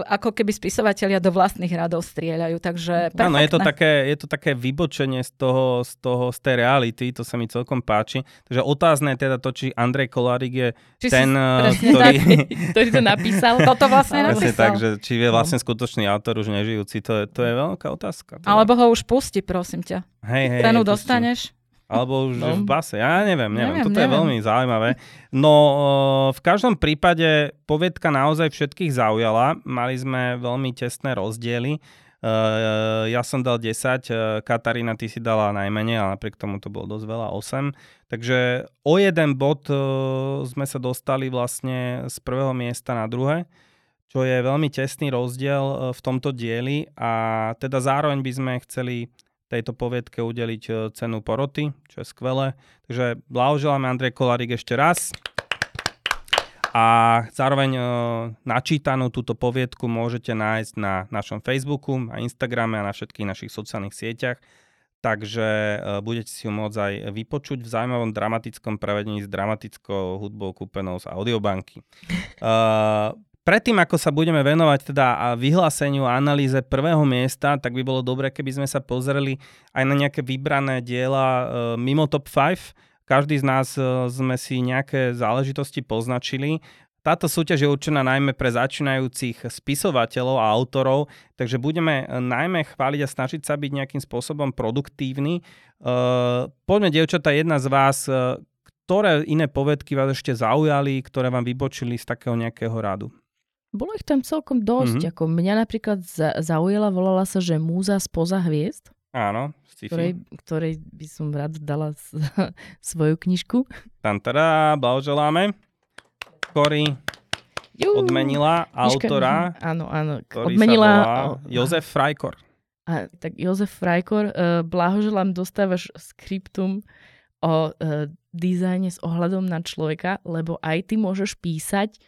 ako keby spisovatelia do vlastných radov strieľajú, takže Áno, je to, také, je to také vybočenie z toho, z toho, z tej reality, to sa mi celkom páči. Takže otázne je teda to, či Andrej Kolárik je či ten, eh, ktorý... ktorý to napísal. *laughs* Toto vlastne napísal. tak, že či je vlastne skutočný autor už nežijúci, to je, to je veľká otázka. Teda. Alebo ho už pusti, prosím ťa. Hej, hej, Cenu dostaneš. Alebo už no. v base. Ja neviem, neviem. neviem Toto neviem. je veľmi zaujímavé. No v každom prípade poviedka naozaj všetkých zaujala. Mali sme veľmi tesné rozdiely. Uh, ja som dal 10, uh, Katarína, ty si dala najmenej, ale napriek tomu to bolo dosť veľa, 8. Takže o jeden bod uh, sme sa dostali vlastne z prvého miesta na druhé, čo je veľmi tesný rozdiel v tomto dieli a teda zároveň by sme chceli tejto poviedke udeliť cenu poroty, čo je skvelé. Takže blahoželáme Andrej Kolarík ešte raz. A zároveň e, načítanú túto poviedku môžete nájsť na našom Facebooku a Instagrame a na všetkých našich sociálnych sieťach. Takže e, budete si ju môcť aj vypočuť v zaujímavom dramatickom prevedení s dramatickou hudbou kúpenou z audiobanky. E, predtým, ako sa budeme venovať teda vyhláseniu a analýze prvého miesta, tak by bolo dobré, keby sme sa pozreli aj na nejaké vybrané diela e, mimo top 5 každý z nás e, sme si nejaké záležitosti poznačili. Táto súťaž je určená najmä pre začínajúcich spisovateľov a autorov, takže budeme e, najmä chváliť a snažiť sa byť nejakým spôsobom produktívny. Uh, poďme, dievčatá, jedna z vás, ktoré iné povedky vás ešte zaujali, ktoré vám vybočili z takého nejakého radu? Bolo ich tam celkom dosť. Mm-hmm. Ako mňa napríklad zaujala, volala sa, že Múza spoza hviezd. Áno, sci-fi. Ktorej, ktorej by som rád dala *laughs* svoju knižku. Tam teda, blahoželáme. Cory odmenila autora, áno, áno, ktorý odmenila, sa volá Jozef Frajkor. A, tak Jozef Frajkor, uh, blahoželám, dostávaš skriptum o uh, dizajne s ohľadom na človeka, lebo aj ty môžeš písať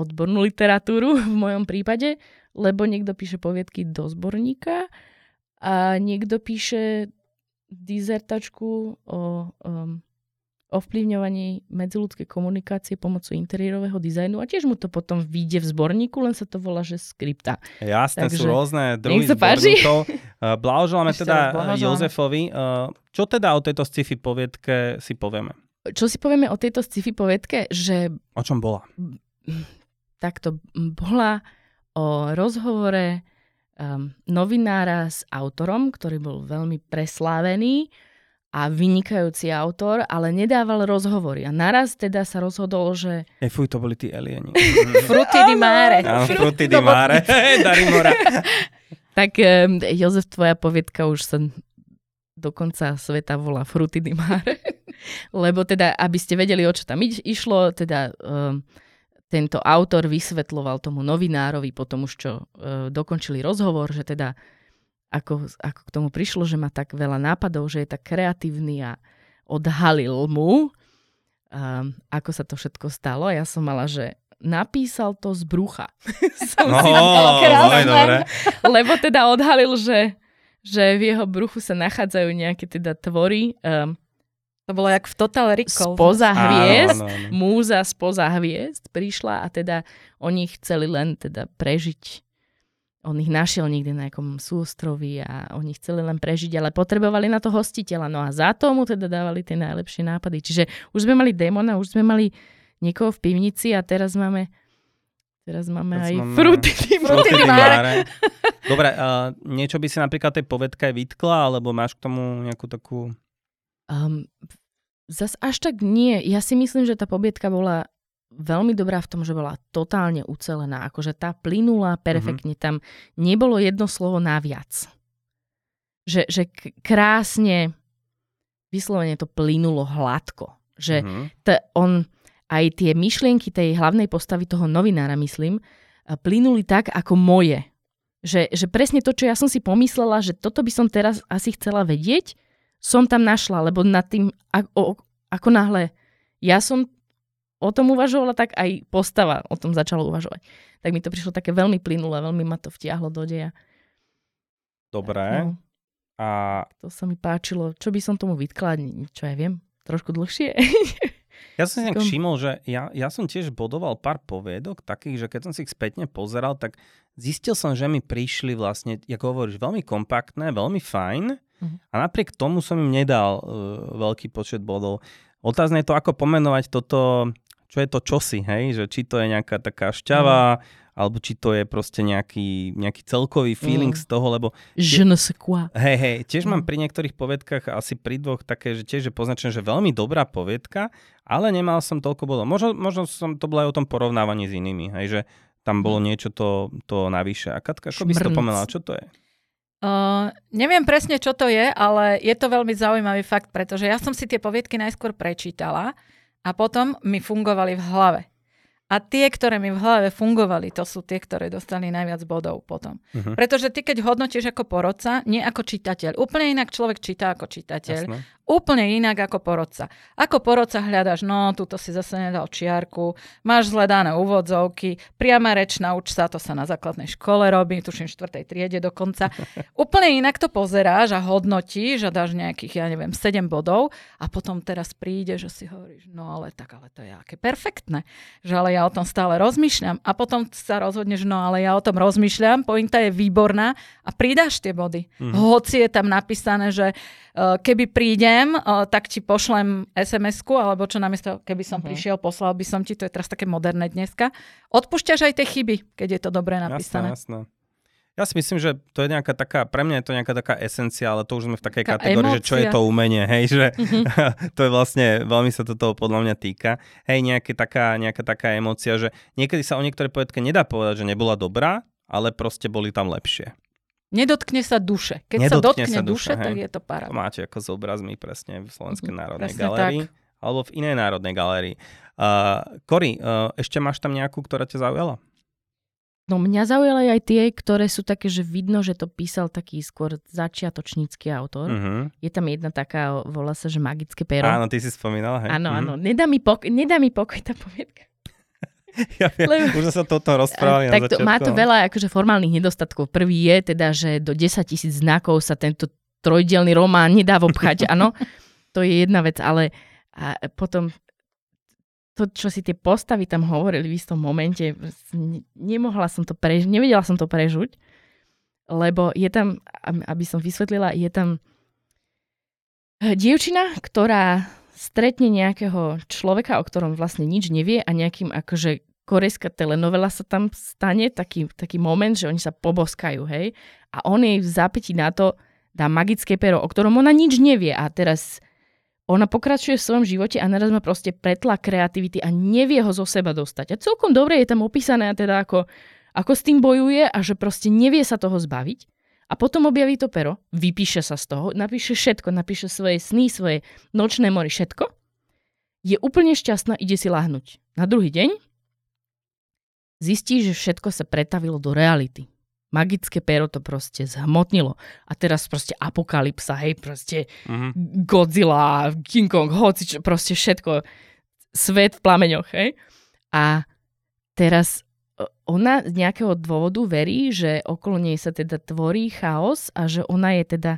odbornú literatúru *laughs* v mojom prípade, lebo niekto píše poviedky do zborníka a niekto píše dizertačku o um, ovplyvňovaní medziludskej komunikácie pomocou interiérového dizajnu a tiež mu to potom vyjde v zborníku, len sa to volá, že skripta. Jasné, Takže, sú rôzne druhy zborníkov. *laughs* Uh, blahoželáme teda blahoželáme. Jozefovi. Uh, čo teda o tejto sci-fi poviedke si povieme? Čo si povieme o tejto sci-fi poviedke? Že... O čom bola? Takto bola o rozhovore um, novinára s autorom, ktorý bol veľmi preslávený a vynikajúci autor, ale nedával rozhovory. A naraz teda sa rozhodol, že... E, fuj, to boli tí alieni. *laughs* frutti di mare. Áno, frutti di mare. *laughs* Darimora. *laughs* tak um, Jozef, tvoja povietka už sa do konca sveta volá Frutti di mare. Lebo teda, aby ste vedeli, o čo tam išlo, teda... Um, tento autor vysvetloval tomu novinárovi potom už, čo e, dokončili rozhovor, že teda ako, ako k tomu prišlo, že má tak veľa nápadov, že je tak kreatívny a odhalil mu, um, ako sa to všetko stalo. Ja som mala, že napísal to z brucha. *laughs* som no, si krásne, lebo teda odhalil, že, že v jeho bruchu sa nachádzajú nejaké teda tvory. Um, to bolo jak v Total Recall. Spoza hviezd, áno, áno, áno. múza spoza hviezd prišla a teda oni chceli len teda prežiť on ich našiel niekde na nejakom súostrovi a oni chceli len prežiť, ale potrebovali na to hostiteľa. No a za to mu teda dávali tie najlepšie nápady. Čiže už sme mali démona, už sme mali niekoho v pivnici a teraz máme teraz máme teraz aj máme... fruty. fruty Dobre, uh, niečo by si napríklad tej povedke vytkla, alebo máš k tomu nejakú takú... Um, zas až tak nie. Ja si myslím, že tá pobietka bola veľmi dobrá v tom, že bola totálne ucelená. Akože tá plynula perfektne. Mm-hmm. Tam nebolo jedno slovo naviac. Že, že krásne vyslovene to plynulo hladko. Že mm-hmm. t- on, aj tie myšlienky tej hlavnej postavy toho novinára, myslím, plynuli tak ako moje. Že, že presne to, čo ja som si pomyslela, že toto by som teraz asi chcela vedieť, som tam našla, lebo nad tým, ako, ako náhle ja som o tom uvažovala, tak aj postava o tom začala uvažovať. Tak mi to prišlo také veľmi plynulé, veľmi ma to vtiahlo do deja. Dobre. No. A... To sa mi páčilo. Čo by som tomu vytkla, čo ja viem, trošku dlhšie. *laughs* Ja som si nejak všimol, že ja, ja som tiež bodoval pár poviedok takých, že keď som si ich spätne pozeral, tak zistil som, že mi prišli vlastne, ako hovoríš, veľmi kompaktné, veľmi fajn. A napriek tomu som im nedal uh, veľký počet bodov. Otázne je to, ako pomenovať toto čo je to čosi, hej, že či to je nejaká taká šťava, mm. alebo či to je proste nejaký, nejaký celkový feeling mm. z toho, lebo... Je ne sais quoi. Hej, hej, tiež mm. mám pri niektorých poviedkach asi pri dvoch také, že tiež je poznačené, že veľmi dobrá poviedka, ale nemal som toľko bodov. Možno, možno som to bolo aj o tom porovnávaní s inými, hej, že tam bolo mm. niečo to, to navyše. A Katka, ako by si to pomenala, čo to je? Uh, neviem presne, čo to je, ale je to veľmi zaujímavý fakt, pretože ja som si tie poviedky najskôr prečítala a potom mi fungovali v hlave. A tie, ktoré mi v hlave fungovali, to sú tie, ktoré dostali najviac bodov potom. Uh-huh. Pretože ty, keď hodnotíš ako porodca, nie ako čitateľ. Úplne inak človek číta ako čitateľ. Jasne úplne inak ako porodca. Ako porodca hľadaš, no, túto si zase nedal čiarku, máš zledané úvodzovky, priama reč, nauč sa, to sa na základnej škole robí, tuším v štvrtej triede dokonca. *laughs* úplne inak to pozeráš a hodnotíš a dáš nejakých, ja neviem, 7 bodov a potom teraz príde, že si hovoríš, no ale tak, ale to je aké perfektné, že ale ja o tom stále rozmýšľam a potom sa rozhodneš, no ale ja o tom rozmýšľam, pointa je výborná a pridáš tie body. Mm-hmm. Hoci je tam napísané, že uh, keby prídem, chcem, tak ti pošlem SMS-ku, alebo čo namiesto, keby som uh-huh. prišiel, poslal by som ti, to je teraz také moderné dneska. Odpúšťaš aj tie chyby, keď je to dobre napísané. Jasné, jasné. Ja si myslím, že to je nejaká taká, pre mňa je to nejaká taká esencia, ale to už sme v takej taká kategórii, emócia. že čo je to umenie, hej, že uh-huh. *laughs* to je vlastne, veľmi sa to toho podľa mňa týka. Hej, nejaká taká, nejaká taká emócia, že niekedy sa o niektoré poetke nedá povedať, že nebola dobrá, ale proste boli tam lepšie. Nedotkne sa duše. Keď Nedotkne sa dotkne sa duše, duše tak je to paráda. To máte ako s obrazmi presne v Slovenskej mm, národnej galérii. Alebo v inej národnej galérii. Uh, Kori, uh, ešte máš tam nejakú, ktorá ťa zaujala? No mňa zaujali aj tie, ktoré sú také, že vidno, že to písal taký skôr začiatočnícky autor. Uh-huh. Je tam jedna taká, volá sa, že magické pero. Áno, ty si spomínala, hej? Áno, uh-huh. áno. Nedá mi, pok- nedá mi pokoj tá poviedka. Ja viem, Lebo, už sa toto rozprávali tak na to, má to veľa akože formálnych nedostatkov. Prvý je teda, že do 10 tisíc znakov sa tento trojdielný román nedá vobchať. Áno, *laughs* to je jedna vec, ale a potom to, čo si tie postavy tam hovorili v istom momente, nemohla som to prežiť, nevedela som to prežuť, lebo je tam, aby som vysvetlila, je tam dievčina, ktorá stretne nejakého človeka, o ktorom vlastne nič nevie a nejakým akože korejská telenovela sa tam stane, taký, taký moment, že oni sa poboskajú, hej. A on jej v zápätí na to dá magické pero, o ktorom ona nič nevie a teraz ona pokračuje v svojom živote a naraz má proste pretla kreativity a nevie ho zo seba dostať. A celkom dobre je tam opísané teda ako, ako s tým bojuje a že proste nevie sa toho zbaviť. A potom objaví to pero, vypíše sa z toho, napíše všetko, napíše svoje sny, svoje nočné mory, všetko. Je úplne šťastná, ide si lahnúť. Na druhý deň zistí, že všetko sa pretavilo do reality. magické pero to proste zhmotnilo. A teraz proste apokalypsa, hej, proste uh-huh. Godzilla, King Kong, hoci, proste všetko, svet v plameňoch, hej. A teraz ona z nejakého dôvodu verí, že okolo nej sa teda tvorí chaos a že ona je teda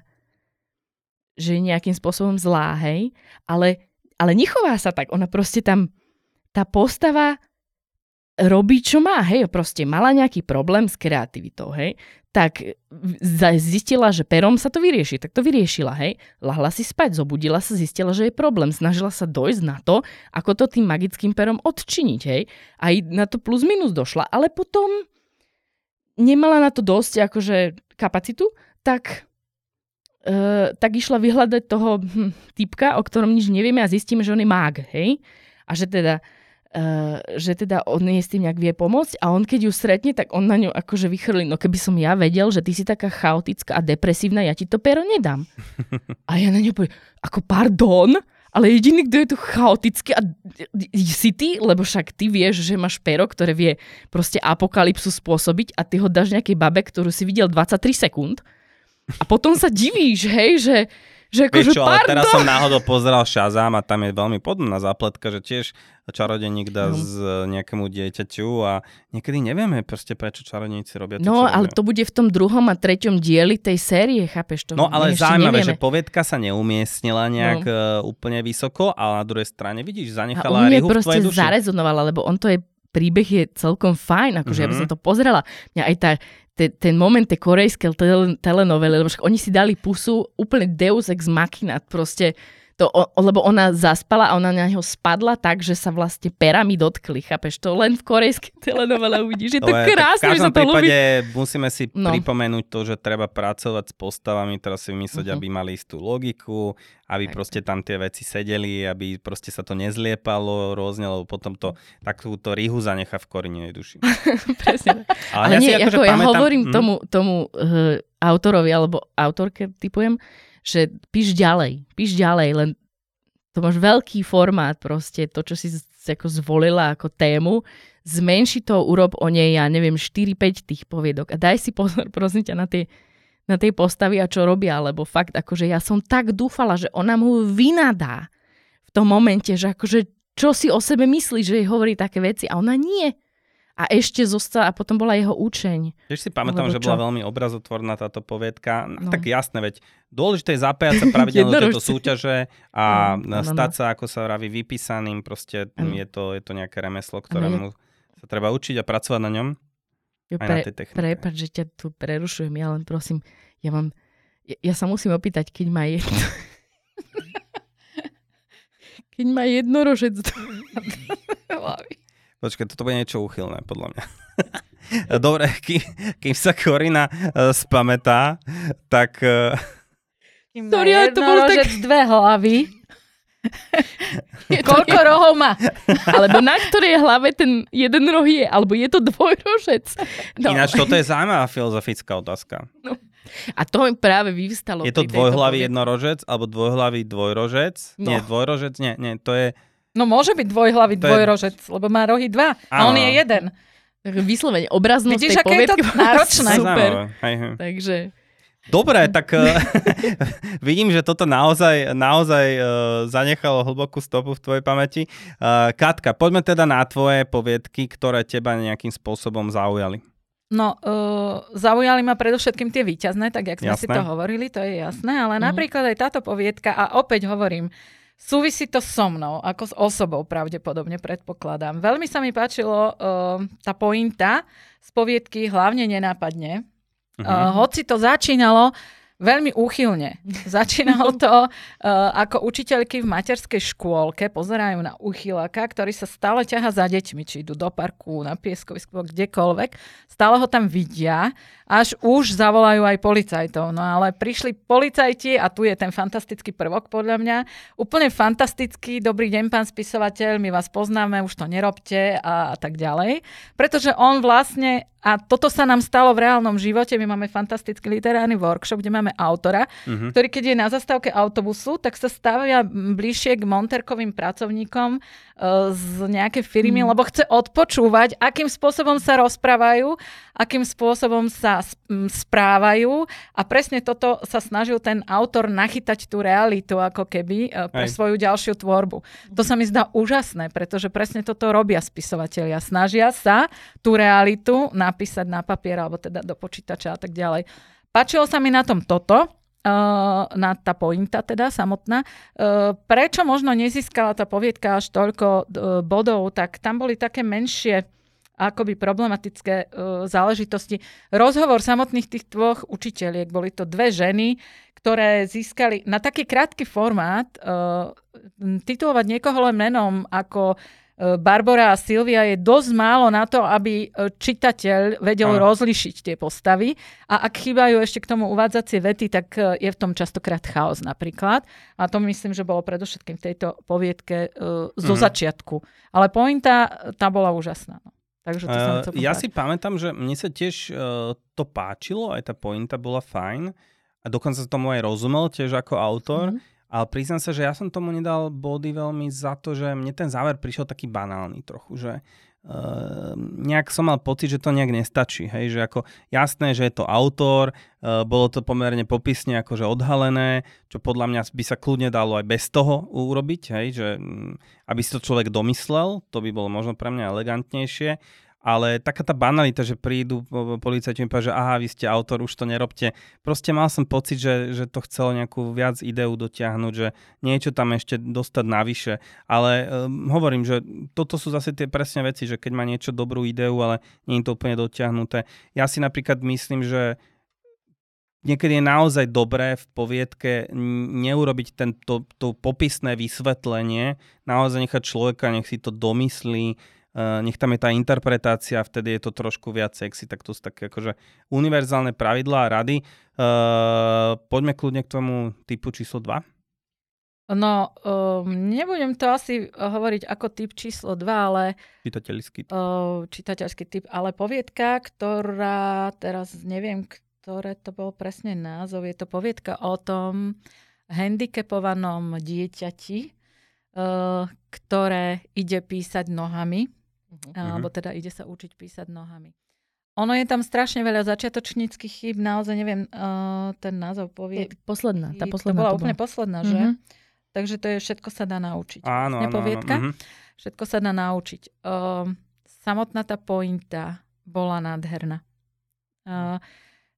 že nejakým spôsobom zlá, hej, ale, ale nechová sa tak. Ona proste tam, tá postava robí, čo má, hej, proste mala nejaký problém s kreativitou, hej, tak zistila, že perom sa to vyrieši, tak to vyriešila, hej, lahla si spať, zobudila sa, zistila, že je problém, snažila sa dojsť na to, ako to tým magickým perom odčiniť, hej, aj na to plus minus došla, ale potom nemala na to dosť akože kapacitu, tak Uh, tak išla vyhľadať toho hm, typka, o ktorom nič nevieme a zistíme, že on je mág, hej? A že teda Uh, že teda on jej s tým nejak vie pomôcť a on keď ju stretne, tak on na ňu akože vychrli, no keby som ja vedel, že ty si taká chaotická a depresívna, ja ti to pero nedám. *laughs* A ja na ňu poviem, ako pardon, ale jediný, kto je tu chaotický a si ty, lebo však ty vieš, že máš pero, ktoré vie proste apokalypsu spôsobiť a ty ho dáš nejakej babe, ktorú si videl 23 sekúnd a potom sa divíš, hej, že že ako, Vieš čo, ale teraz som náhodou pozeral Shazam a tam je veľmi podobná zapletka, že tiež čarodeník dá no. z nejakému dieťaťu a niekedy nevieme proste prečo čarodejníci robia to, No, ale robia. to bude v tom druhom a treťom dieli tej série, chápeš to? No, ale zaujímavé, že povietka sa neumiestnila nejak no. E, úplne vysoko, ale na druhej strane vidíš, zanechala a rihu v tvojej duši. zarezonovala, lebo on to je príbeh je celkom fajn, akože mm-hmm. ja by som mhm. to pozrela. Mňa aj tá te, ten moment tej korejskej tele, telenovely, lebo oni si dali pusu úplne deus ex machina, proste to, lebo ona zaspala a ona na neho spadla tak, že sa vlastne perami dotkli, chápeš? To len v korejskej *laughs* telenovele uvidíš. Je to Ale krásne, v každom že to prípade ľubí. musíme si no. pripomenúť to, že treba pracovať s postavami, teraz si vymyslieť, uh-huh. aby mali istú logiku, aby tak. proste tam tie veci sedeli, aby proste sa to nezliepalo rôzne, lebo potom to takúto rihu zanecha v korinej duši. *laughs* Presne. Ale, Ale ja nie, akože ako, ja hovorím hm? tomu, tomu uh, autorovi alebo autorke typujem, že píš ďalej, píš ďalej, len to máš veľký formát proste, to, čo si ako zvolila ako tému, zmenši to, urob o nej, ja neviem, 4-5 tých poviedok a daj si pozor, *laughs* prosím ťa, na tie, na tie postavy a čo robia, lebo fakt, akože ja som tak dúfala, že ona mu vynadá v tom momente, že akože čo si o sebe myslí, že jej hovorí také veci a ona nie a ešte zostala, a potom bola jeho účeň. Tiež si pamätám, že bola veľmi obrazotvorná táto poviedka. No. Tak jasné, veď dôležité je zapájať sa pravidelne do tejto súťaže a no, no, no. stať sa, ako sa vraví, vypísaným. Proste no. je, to, je to nejaké remeslo, ktorému sa treba učiť a pracovať na ňom. Jo, pre, na tej Prepač, že ťa tu prerušujem, ja len prosím, ja mám, ja, ja sa musím opýtať, keď má jedno... *laughs* keď má jednorožec do *laughs* *laughs* hlavy. Počkaj, toto bude niečo uchylné, podľa mňa. *laughs* Dobre, kým, kým sa Korina uh, spamätá, tak... Uh... Sorry, to bol tak... dve hlavy. *laughs* Koľko rohov má? *laughs* Alebo na ktorej hlave ten jeden roh je? Alebo je to dvojrožec? No. Ináč, toto je zaujímavá filozofická otázka. No. A to mi práve vyvstalo. Je to dvojhlavý jednorožec alebo dvojhlavý dvojrožec? No. Nie, dvojrožec, nie, nie, to je No môže byť dvojhlavý to dvojrožec, je... lebo má rohy dva a on je jeden. Vyslovene, obraznosť Vidíš, tej aké je to náročné. Super. Hej, hej. Takže... Dobre, tak uh, *laughs* vidím, že toto naozaj, naozaj uh, zanechalo hlbokú stopu v tvojej pamäti. Uh, Katka, poďme teda na tvoje poviedky, ktoré teba nejakým spôsobom zaujali. No, uh, zaujali ma predovšetkým tie výťazné, tak jak sme jasné. si to hovorili, to je jasné, ale mm. napríklad aj táto poviedka, a opäť hovorím, Súvisí to so mnou, ako s osobou pravdepodobne predpokladám. Veľmi sa mi páčilo uh, tá pointa z poviedky hlavne nenápadne. Uh-huh. Uh, hoci to začínalo Veľmi úchylne. *laughs* Začínalo to uh, ako učiteľky v materskej škôlke, pozerajú na uchylaka, ktorý sa stále ťaha za deťmi, či idú do parku, na pieskovisko, kdekoľvek. Stále ho tam vidia, až už zavolajú aj policajtov. No ale prišli policajti a tu je ten fantastický prvok podľa mňa. Úplne fantastický, dobrý deň pán spisovateľ, my vás poznáme, už to nerobte a, a tak ďalej. Pretože on vlastne a toto sa nám stalo v reálnom živote. My máme fantastický literárny workshop, kde máme autora, uh-huh. ktorý keď je na zastávke autobusu, tak sa stavia bližšie k monterkovým pracovníkom uh, z nejakej firmy, uh-huh. lebo chce odpočúvať, akým spôsobom sa rozprávajú, akým spôsobom sa správajú a presne toto sa snažil ten autor nachytať tú realitu ako keby uh, pre Aj. svoju ďalšiu tvorbu. To sa mi zdá úžasné, pretože presne toto robia spisovatelia. Snažia sa tú realitu na napísať na papier alebo teda do počítača a tak ďalej. Páčilo sa mi na tom toto, Uh, na tá pointa teda samotná. Uh, prečo možno nezískala tá poviedka až toľko uh, bodov, tak tam boli také menšie akoby problematické uh, záležitosti. Rozhovor samotných tých dvoch učiteľiek, boli to dve ženy, ktoré získali na taký krátky formát uh, titulovať niekoho len menom ako E, Barbara a Silvia je dosť málo na to, aby e, čitateľ vedel Aha. rozlišiť tie postavy. A ak chýbajú ešte k tomu uvádzacie vety, tak e, je v tom častokrát chaos napríklad. A to myslím, že bolo predovšetkým v tejto poviedke uh, zo mhm. začiatku. Ale pointa, tá bola úžasná. No. Takže to uh, ja si pamätám, že mne sa tiež uh, to páčilo, aj tá pointa bola fajn. A dokonca tomu aj rozumel tiež ako autor. Mm-hmm. Ale priznám sa, že ja som tomu nedal body veľmi za to, že mne ten záver prišiel taký banálny trochu, že Uh, nejak som mal pocit, že to nejak nestačí, hej, že ako jasné, že je to autor, uh, bolo to pomerne popisne akože odhalené, čo podľa mňa by sa kľudne dalo aj bez toho urobiť, hej, že um, aby si to človek domyslel, to by bolo možno pre mňa elegantnejšie, ale taká tá banalita, že prídu policajti mi povedia, že aha, vy ste autor, už to nerobte. Proste mal som pocit, že, že to chcelo nejakú viac ideu dotiahnuť, že niečo tam ešte dostať navyše. Ale um, hovorím, že toto sú zase tie presne veci, že keď má niečo dobrú ideu, ale nie je to úplne dotiahnuté. Ja si napríklad myslím, že niekedy je naozaj dobré v poviedke neurobiť ten, to, to popisné vysvetlenie, naozaj nechať človeka, nech si to domyslí, nech tam je tá interpretácia, vtedy je to trošku viac sexy, tak to sú také akože univerzálne pravidlá a rady. Uh, poďme kľudne k tomu typu číslo 2. No, um, nebudem to asi hovoriť ako typ číslo 2, ale... Čitateľský typ. Uh, čitateľský typ, ale poviedka, ktorá, teraz neviem, ktoré to bol presne názov, je to poviedka o tom handicapovanom dieťati, uh, ktoré ide písať nohami Uh-huh. Alebo teda ide sa učiť písať nohami. Ono je tam strašne veľa začiatočníckých chýb, naozaj neviem uh, ten názov povie. Posledná, tá posledná. To bola to úplne posledná, že? Uh-huh. Takže to je všetko sa dá naučiť. Áno, áno, áno. Všetko sa dá naučiť. Uh, samotná tá pointa bola nádherná. Uh,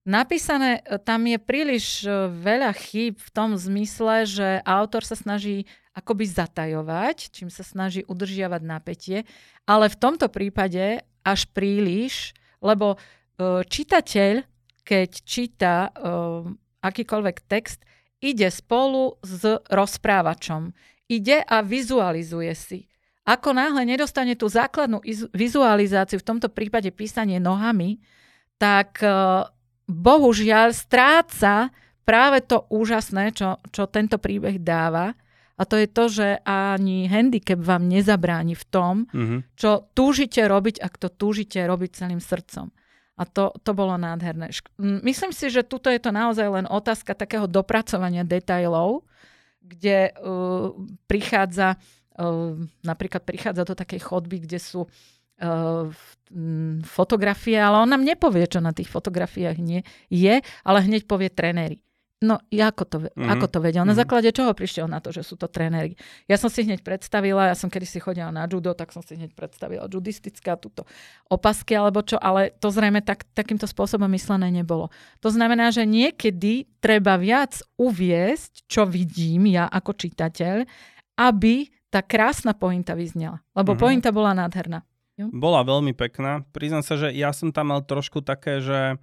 napísané, tam je príliš veľa chýb v tom zmysle, že autor sa snaží akoby zatajovať, čím sa snaží udržiavať napätie, ale v tomto prípade až príliš, lebo uh, čitateľ, keď číta uh, akýkoľvek text, ide spolu s rozprávačom. Ide a vizualizuje si. Ako náhle nedostane tú základnú vizualizáciu, v tomto prípade písanie nohami, tak uh, bohužiaľ stráca práve to úžasné, čo, čo tento príbeh dáva a to je to, že ani handicap vám nezabráni v tom, mm-hmm. čo túžite robiť, ak to túžite robiť celým srdcom. A to, to bolo nádherné. Myslím si, že tuto je to naozaj len otázka takého dopracovania detailov, kde uh, prichádza, uh, napríklad prichádza do takej chodby, kde sú uh, fotografie, ale on nám nepovie, čo na tých fotografiách nie je, ale hneď povie trenéry. No, ako to, mm-hmm. ako to vedel? Na mm-hmm. základe čoho prišiel na to, že sú to tréneri? Ja som si hneď predstavila, ja som kedy si chodila na judo, tak som si hneď predstavila judistická túto opasky alebo čo, ale to zrejme tak, takýmto spôsobom myslené nebolo. To znamená, že niekedy treba viac uviesť, čo vidím ja ako čitateľ, aby tá krásna pointa vyznela. Lebo mm-hmm. pointa bola nádherná. Jo? Bola veľmi pekná. Priznám sa, že ja som tam mal trošku také, že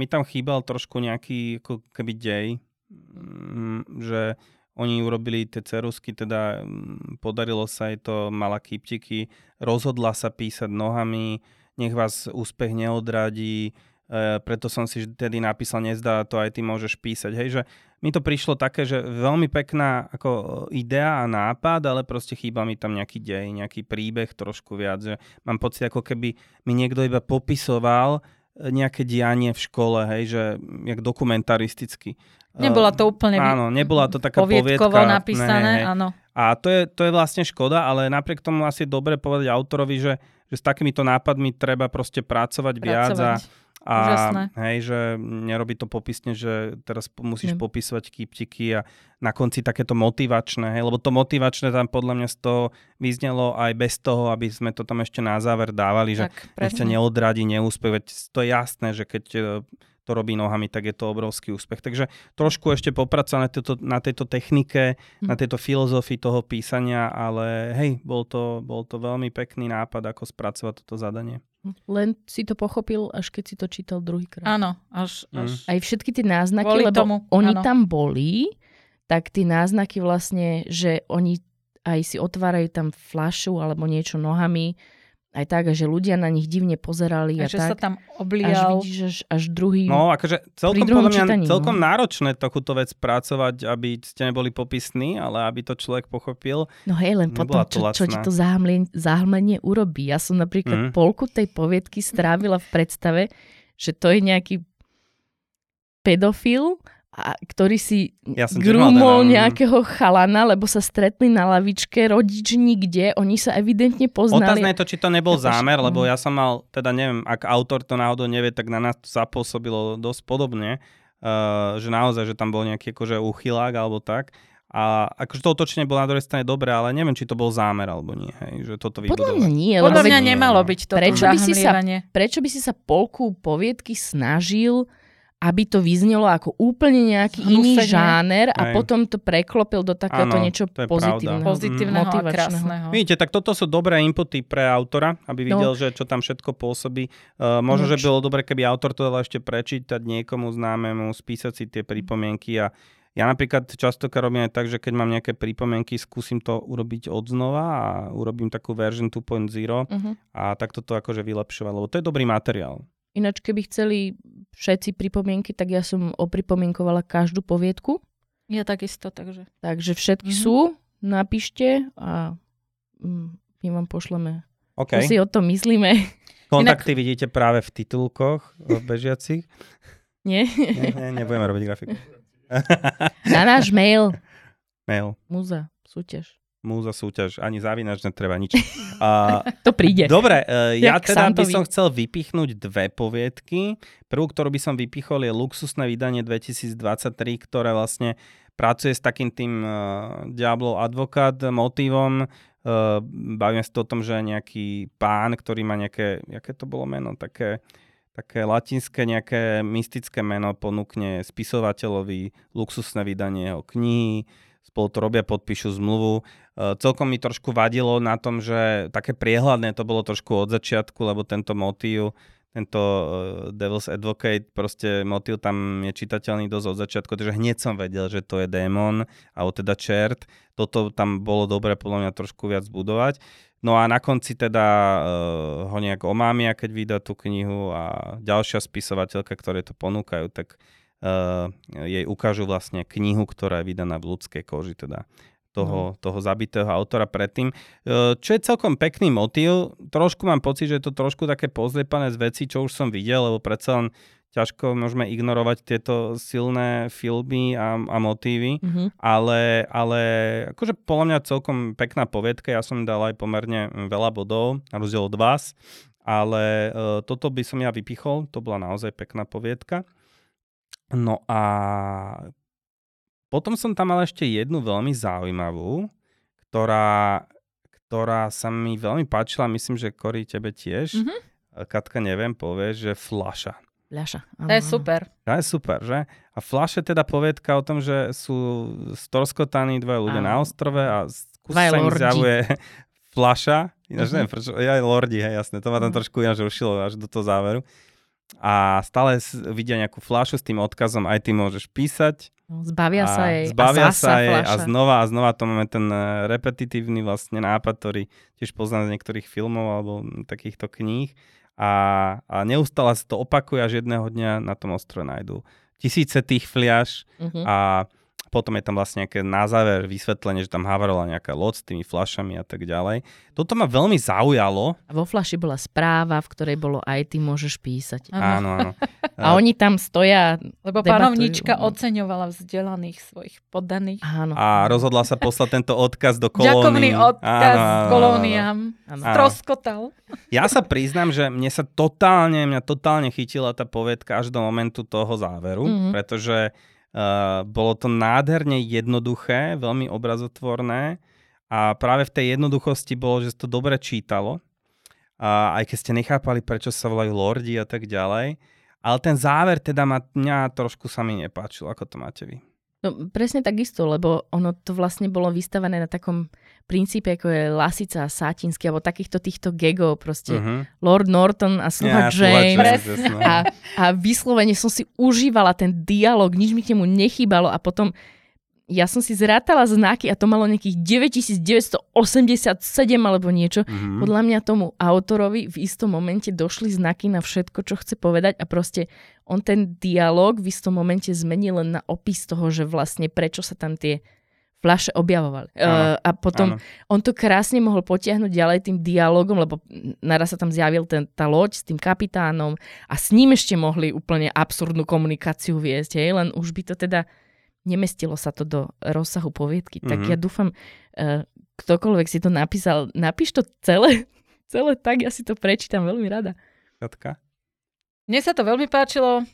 mi tam chýbal trošku nejaký ako keby dej, mm, že oni urobili tie cerusky, teda mm, podarilo sa jej to, mala kýptiky, rozhodla sa písať nohami, nech vás úspech neodradí, e, preto som si tedy napísal, nezdá to aj ty môžeš písať. Hej, že mi to prišlo také, že veľmi pekná ako idea a nápad, ale proste chýba mi tam nejaký dej, nejaký príbeh trošku viac. Že mám pocit, ako keby mi niekto iba popisoval, nejaké dianie v škole, hej, že jak dokumentaristicky. Nebola to úplne Áno, nebola to taká poviedkovo poviedka. napísané, ne, áno. A to je, to je vlastne škoda, ale napriek tomu asi je dobre povedať autorovi, že, že s takýmito nápadmi treba proste pracovať, pracovať. viac a a Úžasné. hej, že nerobí to popisne, že teraz musíš mm. popisovať kýptiky a na konci takéto motivačné, hej, lebo to motivačné tam podľa mňa z toho vyznelo aj bez toho, aby sme to tam ešte na záver dávali, tak, že ešte neodradí neúspech, veď to je jasné, že keď e, to robí nohami, tak je to obrovský úspech. Takže trošku ešte popracovať na, tejto, na tejto technike, mm. na tejto filozofii toho písania, ale hej, bol to, bol to veľmi pekný nápad, ako spracovať toto zadanie. Len si to pochopil, až keď si to čítal druhýkrát. Áno, až, Mm. až... Aj všetky tie náznaky, Kvôli lebo tomu, oni áno. tam boli, tak tie náznaky vlastne, že oni aj si otvárajú tam flašu alebo niečo nohami, aj tak, že ľudia na nich divne pozerali a, A že tak. sa tam až oblial. vidíš, až, až druhý... No, akože celkom, podľa mňa, čítaní, no. celkom náročné takúto vec pracovať, aby ste neboli popisní, ale aby to človek pochopil. No hej, len potom, čo, čo ti to zahlmenie, zahlmenie urobí. Ja som napríklad Mhm. polku tej poviedky strávila v predstave, že to je nejaký pedofil, a, ktorý si Ja som tiež mal grúmol ten, um, nejakého chalana, lebo sa stretli na lavičke, rodič nikde, oni sa evidentne poznali. Otázne je to, či to nebol Chápeš? zámer, lebo ja som mal, teda neviem, ak autor to náhodou nevie, tak na nás to zapôsobilo dosť podobne, uh, že naozaj, že tam bol nejaký akože uchylák alebo tak. A akože to otočenie bolo na druhej strane dobré, ale neviem, či to bol zámer alebo nie, hej, že toto Podľa mňa nie. Podľa mňa nemalo byť toto Prečo by si sa- prečo by si sa polku poviedky snažil, aby to vyznelo ako úplne nejaký iný Hnusenie. žáner a Hej. potom to preklopil do takéhoto niečo to pozitívneho. Pozitívneho a motivačného. krásneho. Vidíte, tak toto sú dobré inputy pre autora, aby No. videl, že čo tam všetko pôsobí. Uh, možno, že Nič. bolo dobre, keby autor to dal ešte prečítať niekomu známemu, spísať si tie pripomienky a ja napríklad častokrát robím aj tak, že keď mám nejaké pripomienky, skúsim to urobiť odznova a urobím takú version 2.0 Uh-huh. a takto to akože vylepšovať, lebo to je dobrý materiál. Ináč, keby chceli všetci pripomienky, tak ja som opripomienkovala každú poviedku. Ja takisto, takže. Takže všetky Mhm. sú, napíšte a mm, my vám pošleme. OK. Čo si o tom myslíme? Kontakty vidíte práve v titulkoch bežiacich. Nie? Nie, nie, nebudeme robiť grafiku. Na náš mail. Mail. Múza, súťaž. Múza súťaž, ani zavinač netreba nič. A, *laughs* To príde. Dobre, uh, ja Jak teda by som chcel vypichnúť dve poviedky. Prvú, ktorú by som vypichol, je luxusné vydanie 2023, ktoré vlastne pracuje s takým tým uh, Diablo advokát motívom. Uh, bavíme sa to o tom, že nejaký pán, ktorý má nejaké, aké to bolo meno, také, také latinské nejaké mystické meno ponúkne spisovateľovi luxusné vydanie jeho knihy, spolu to robia, podpíšu zmluvu. Uh, celkom mi trošku vadilo na tom, že také priehľadné to bolo trošku od začiatku, lebo tento motív, tento uh, Devil's Advocate, proste motív tam je čitateľný dosť od začiatku, takže hneď som vedel, že to je démon, alebo teda čert. Toto tam bolo dobre podľa mňa trošku viac budovať. No a na konci teda uh, ho nejak omámia, keď vydá tú knihu a ďalšia spisovateľka, ktoré to ponúkajú, tak jej ukážu vlastne knihu, ktorá je vydaná v ľudskej koži, teda toho, toho zabitého autora predtým. Uh, čo je celkom pekný motív, trošku mám pocit, že je to trošku také pozliepané z vecí, čo už som videl, lebo predsa len ťažko môžeme ignorovať tieto silné filmy a, a motívy, Uh-huh. ale, ale akože podľa mňa celkom pekná poviedka, ja som dal aj pomerne veľa bodov, na rozdiel od vás, ale uh, toto by som ja vypichol, to bola naozaj pekná poviedka. No a potom som tam mal ešte jednu veľmi zaujímavú, ktorá, ktorá sa mi veľmi páčila, myslím, že Kori tebe tiež. Mhm. Katka, neviem, povie, že Flaša. Ľaša. To je super. To je super, že? A je teda poviedka o tom, že sú stroskotaní dvaja ľudia na ostrove a skús Dvaja sa im zjavuje Flaša. Ináč Mhm. neviem, prečo, ja aj lordi, hej, jasné, to ma tam Mhm. trošku ináč rušilo až do toho záveru. A stále vidia nejakú flašu s tým odkazom, aj ty môžeš písať. Zbavia a sa jej. Zbavia a sa jej a fľaša. znova a znova to máme ten eh, repetitívny vlastne nápad, ktorý tiež poznám z niektorých filmov alebo takýchto kníh. A, a neustále sa to opakuje, až jedného dňa na tom ostrove nájdú tisíce tých fliaš a Potom je tam vlastne nejaké na záver vysvetlenie, že tam havarala nejaká loď s tými flašami a tak ďalej. Toto ma veľmi zaujalo. A vo flaši bola správa, v ktorej bolo aj ty môžeš písať. Áno, áno. *laughs* A oni tam stoja. Lebo debatujú. panovnička oceňovala vzdelaných svojich poddaných. Áno. A rozhodla sa poslať tento odkaz do kolóny. Ďakovný odkaz Áno, áno, áno, kolóniám. Áno. Stroskotal. Ja sa priznám, že mne sa totálne, mňa totálne chytila tá povedka až do momentu toho záveru, Mhm. mm-hmm. pretože bolo to nádherne jednoduché, veľmi obrazotvorné a práve v tej jednoduchosti bolo, že to dobre čítalo. A aj keď ste nechápali, prečo sa volajú lordi a tak ďalej. Ale ten záver teda ma, mňa trošku sa mi nepáčil. Ako to máte vy? No, presne takisto, lebo ono to vlastne bolo vystavené na takom princípe, ako je Lasica a Sátinsky, alebo takýchto týchto gegov, proste Uh-huh. Lord Norton a Sluha Ja, James. A, a vyslovene som si užívala ten dialog, nič mi k nemu nechýbalo a potom ja som si zrátala znaky a to malo nejakých 9987 alebo niečo. Mhm. Podľa mňa tomu autorovi v istom momente došli znaky na všetko, čo chce povedať a proste on ten dialog v istom momente zmenil len na opis toho, že vlastne prečo sa tam tie fľaše objavovali. Uh, a potom Áno. on to krásne mohol potiahnuť ďalej tým dialogom, lebo naraz sa tam zjavil ten, tá loď s tým kapitánom a s ním ešte mohli úplne absurdnú komunikáciu viesť, hej? len už by to teda nemestilo sa to do rozsahu poviedky. Tak Mhm. ja dúfam, uh, ktokoľvek si to napísal, napíš to celé, *laughs* celé tak, ja si to prečítam veľmi rada. Katka? Mne sa to veľmi páčilo.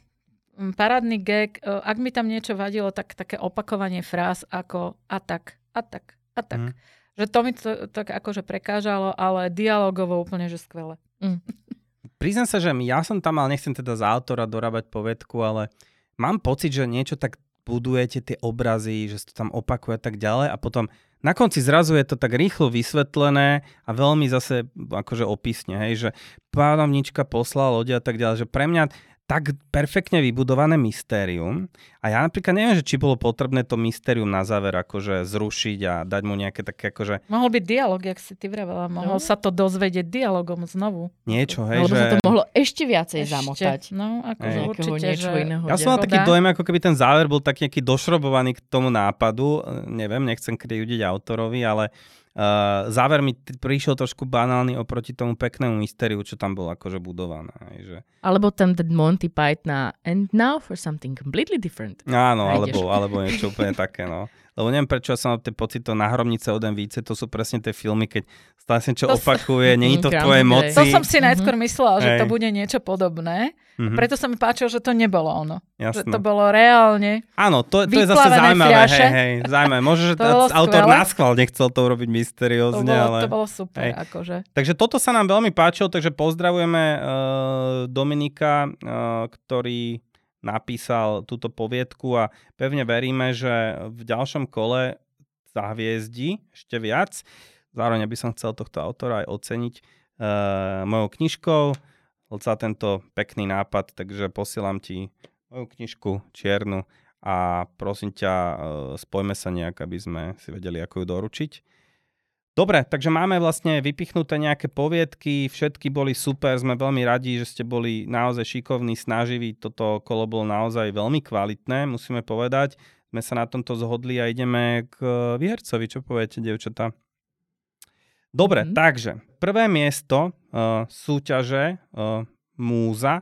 Mm, Parádny gag. E, Ak mi tam niečo vadilo, tak také opakovanie fráz ako a tak, a tak, a tak. Mhm. Že to mi to, tak akože prekážalo, ale dialogovo úplne, že skvelé. Priznám sa, že ja som tam mal, nechcem teda za autora dorábať povedku, ale mám pocit, že niečo tak budujete tie obrazy, že sa to tam opakuje a tak ďalej a potom na konci zrazu je to tak rýchlo vysvetlené a veľmi zase akože opisne, hej, že pánovnička poslala lode a tak ďalej, že pre mňa tak perfektne vybudované mystérium a ja napríklad neviem, že či bolo potrebné to mystérium na záver akože zrušiť a dať mu nejaké také akože Mohol byť dialog, jak si ty vravela. Mohol No. sa to dozvedieť dialogom znovu. niečo, hej, Lebo že... sa to mohlo ešte viacej Ešte. zamotať. No, akože Hej. Určite, niečo že... iného. Ja som mal taký dojem, ako keby ten záver bol taký nejaký došrobovaný k tomu nápadu. Neviem, nechcem krivdiť autorovi, ale uh, záver mi t- prišiel trošku banálny oproti tomu peknému mystériu, čo tam bolo akože budované. Že... Alebo tam ten Monty Python and now for something completely different. Áno, Nájdeš. alebo, alebo niečo úplne také, no. *laughs* Lebo neviem, prečo ja som mal ten pocit, to na hromnice od více, to sú presne tie filmy, keď stále sa *laughs* niečo To opakuje, nie je to v Mhm, tvojej Groundhog moci. To som si najskôr myslela, že to Hej. bude niečo podobné. Mhm, Preto sa mi páčilo, že to nebolo ono. Že jasné. to bolo reálne. Áno, to, to je zase zaujímavé. fľaše. Hej, hej, zaujímavé. Možno, že To autor náschval nechcel to urobiť To mysteriózne, bolo, ale... to bolo super. hej. Akože. Takže toto sa nám veľmi páčilo, takže pozdravujeme uh, Dominika, uh, ktorý napísal túto poviedku a pevne veríme, že v ďalšom kole zahviezdi ešte viac. Zároveň by som chcel tohto autora aj oceniť uh, mojou knižkou za tento pekný nápad, takže posielam ti moju knižku čiernu a prosím ťa, uh, spojme sa nejak, aby sme si vedeli, ako ju doručiť. Dobre, takže máme vlastne vypichnuté nejaké poviedky, všetky boli super, sme veľmi radi, že ste boli naozaj šikovní, snaživí, toto kolo bolo naozaj veľmi kvalitné, musíme povedať. Sme sa na tomto zhodli a ideme k výhercovi, čo poviete, devčatá? Dobre, Mhm. takže prvé miesto uh, súťaže uh, Múza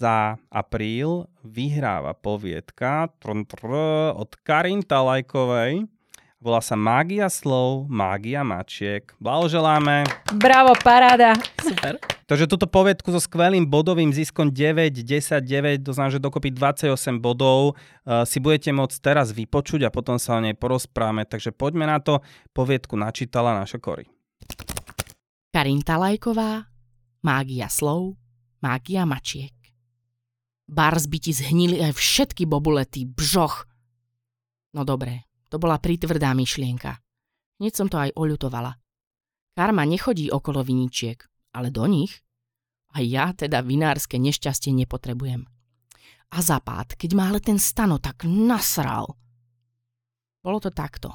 za apríl vyhráva poviedka trn, trn, od Karin Talajkovej. Volá sa Mágia slov, Mágia mačiek. Blahoželáme. Bravo, paráda. Super. Takže túto poviedku so skvelým bodovým ziskom 9, 10, 9, to znamená, že dokopy 28 bodov uh, si budete môcť teraz vypočuť a potom sa o nej porozprávame. Takže poďme na to. Poviedku načítala naša Kory. Karin Talajková, mágia slov, mágia mačiek. Bars by ti zhnili aj všetky bobulety, bžoch. No dobre, to bola pritvrdá myšlienka. Hneď som to aj oľutovala. Karma nechodí okolo viničiek, ale do nich. A ja teda vinárske nešťastie nepotrebujem. A zapád, keď ma ale ten stano tak nasral. Bolo to takto.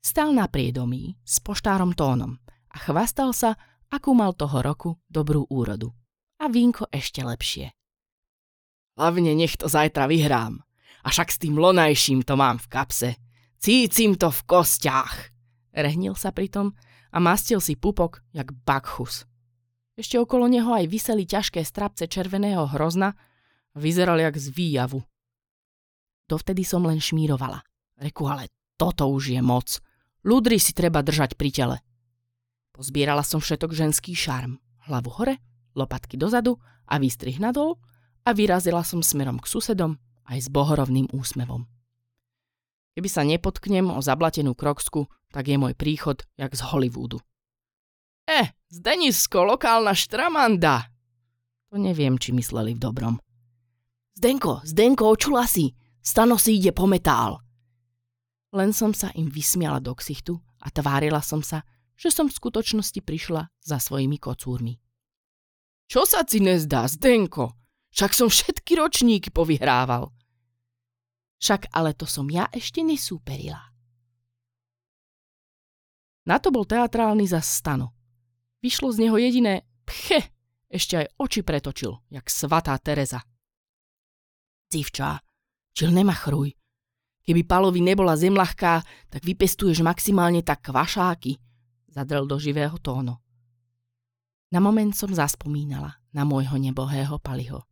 Stal na priedomí s poštárom tónom a chvastal sa, akú mal toho roku dobrú úrodu. A vínko ešte lepšie. Hlavne nech to zajtra vyhrám. A však s tým lonajším to mám v kapse. Cícim to v kostiach. Rehnil sa pritom a mastil si pupok jak bakchus. Ešte okolo neho aj vyseli ťažké strapce červeného hrozna a vyzeral jak z výjavu. Dovtedy som len šmírovala. Reku, ale toto už je moc. Ľudry si treba držať pri tele. Pozbierala som všetok ženský šarm. Hlavu hore, lopatky dozadu a výstrih nadol a vyrazila som smerom k susedom aj s bohorovným úsmevom. Keby sa nepotknem o zablatenú kroksku, tak je môj príchod jak z Hollywoodu. Eh, Zdenisko, lokálna štramanda! To neviem, či mysleli v dobrom. Zdenko, Zdenko, očula si! Stano si ide po metál! Len som sa im vysmiala do ksichtu a tvárila som sa, že som v skutočnosti prišla za svojimi kocúrmi. Čo sa ti nezdá, Zdenko? Však som všetky ročníky povyhrával. Však ale to som ja ešte nesúperila. Na to bol teatrálny za stano. Vyšlo z neho jediné pche, ešte aj oči pretočil, jak svatá Teresa. Civčá, čil nemachruj. Keby Palovi nebola zem tak vypestuješ maximálne tak kvašáky, zadrel do živého tónu. Na moment som zaspomínala na môjho nebohého Paliho.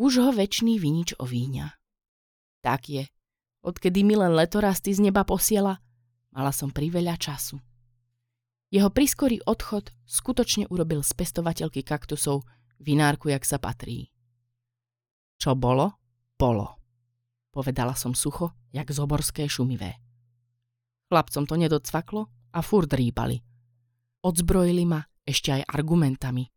Už ho väčší vinič ovíňa. Tak je. Odkedy mi len letorasty z neba posiela, mala som priveľa času. Jeho priskorý odchod skutočne urobil z pestovateľky kaktusov vinárku, jak sa patrí. Čo bolo, bolo. Povedala som sucho, jak zoborské šumivé. Chlapcom to nedocvaklo a furt rýpali. Odzbrojili ma ešte aj argumentami.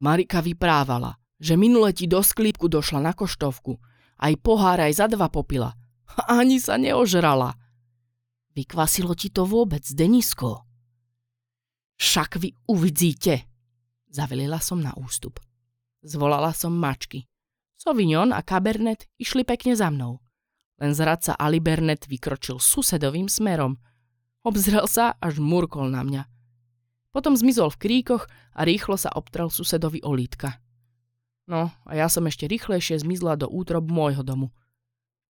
Marika vyprávala, že minule ti do sklípku došla na koštovku aj pohár aj za dva popila. Ani sa neožrala. Vykvasilo ti to vôbec, Denisko? Však vy uvidíte. Zavelila som na ústup. Zvolala som mačky. Sauvignon a Cabernet išli pekne za mnou. Len zradca Alibernet vykročil susedovým smerom. Obzrel sa, až murkol na mňa. Potom zmizol v kríkoch a rýchlo sa obtrel susedovi olítka. No a ja som ešte rýchlejšie zmizla do útrob môjho domu.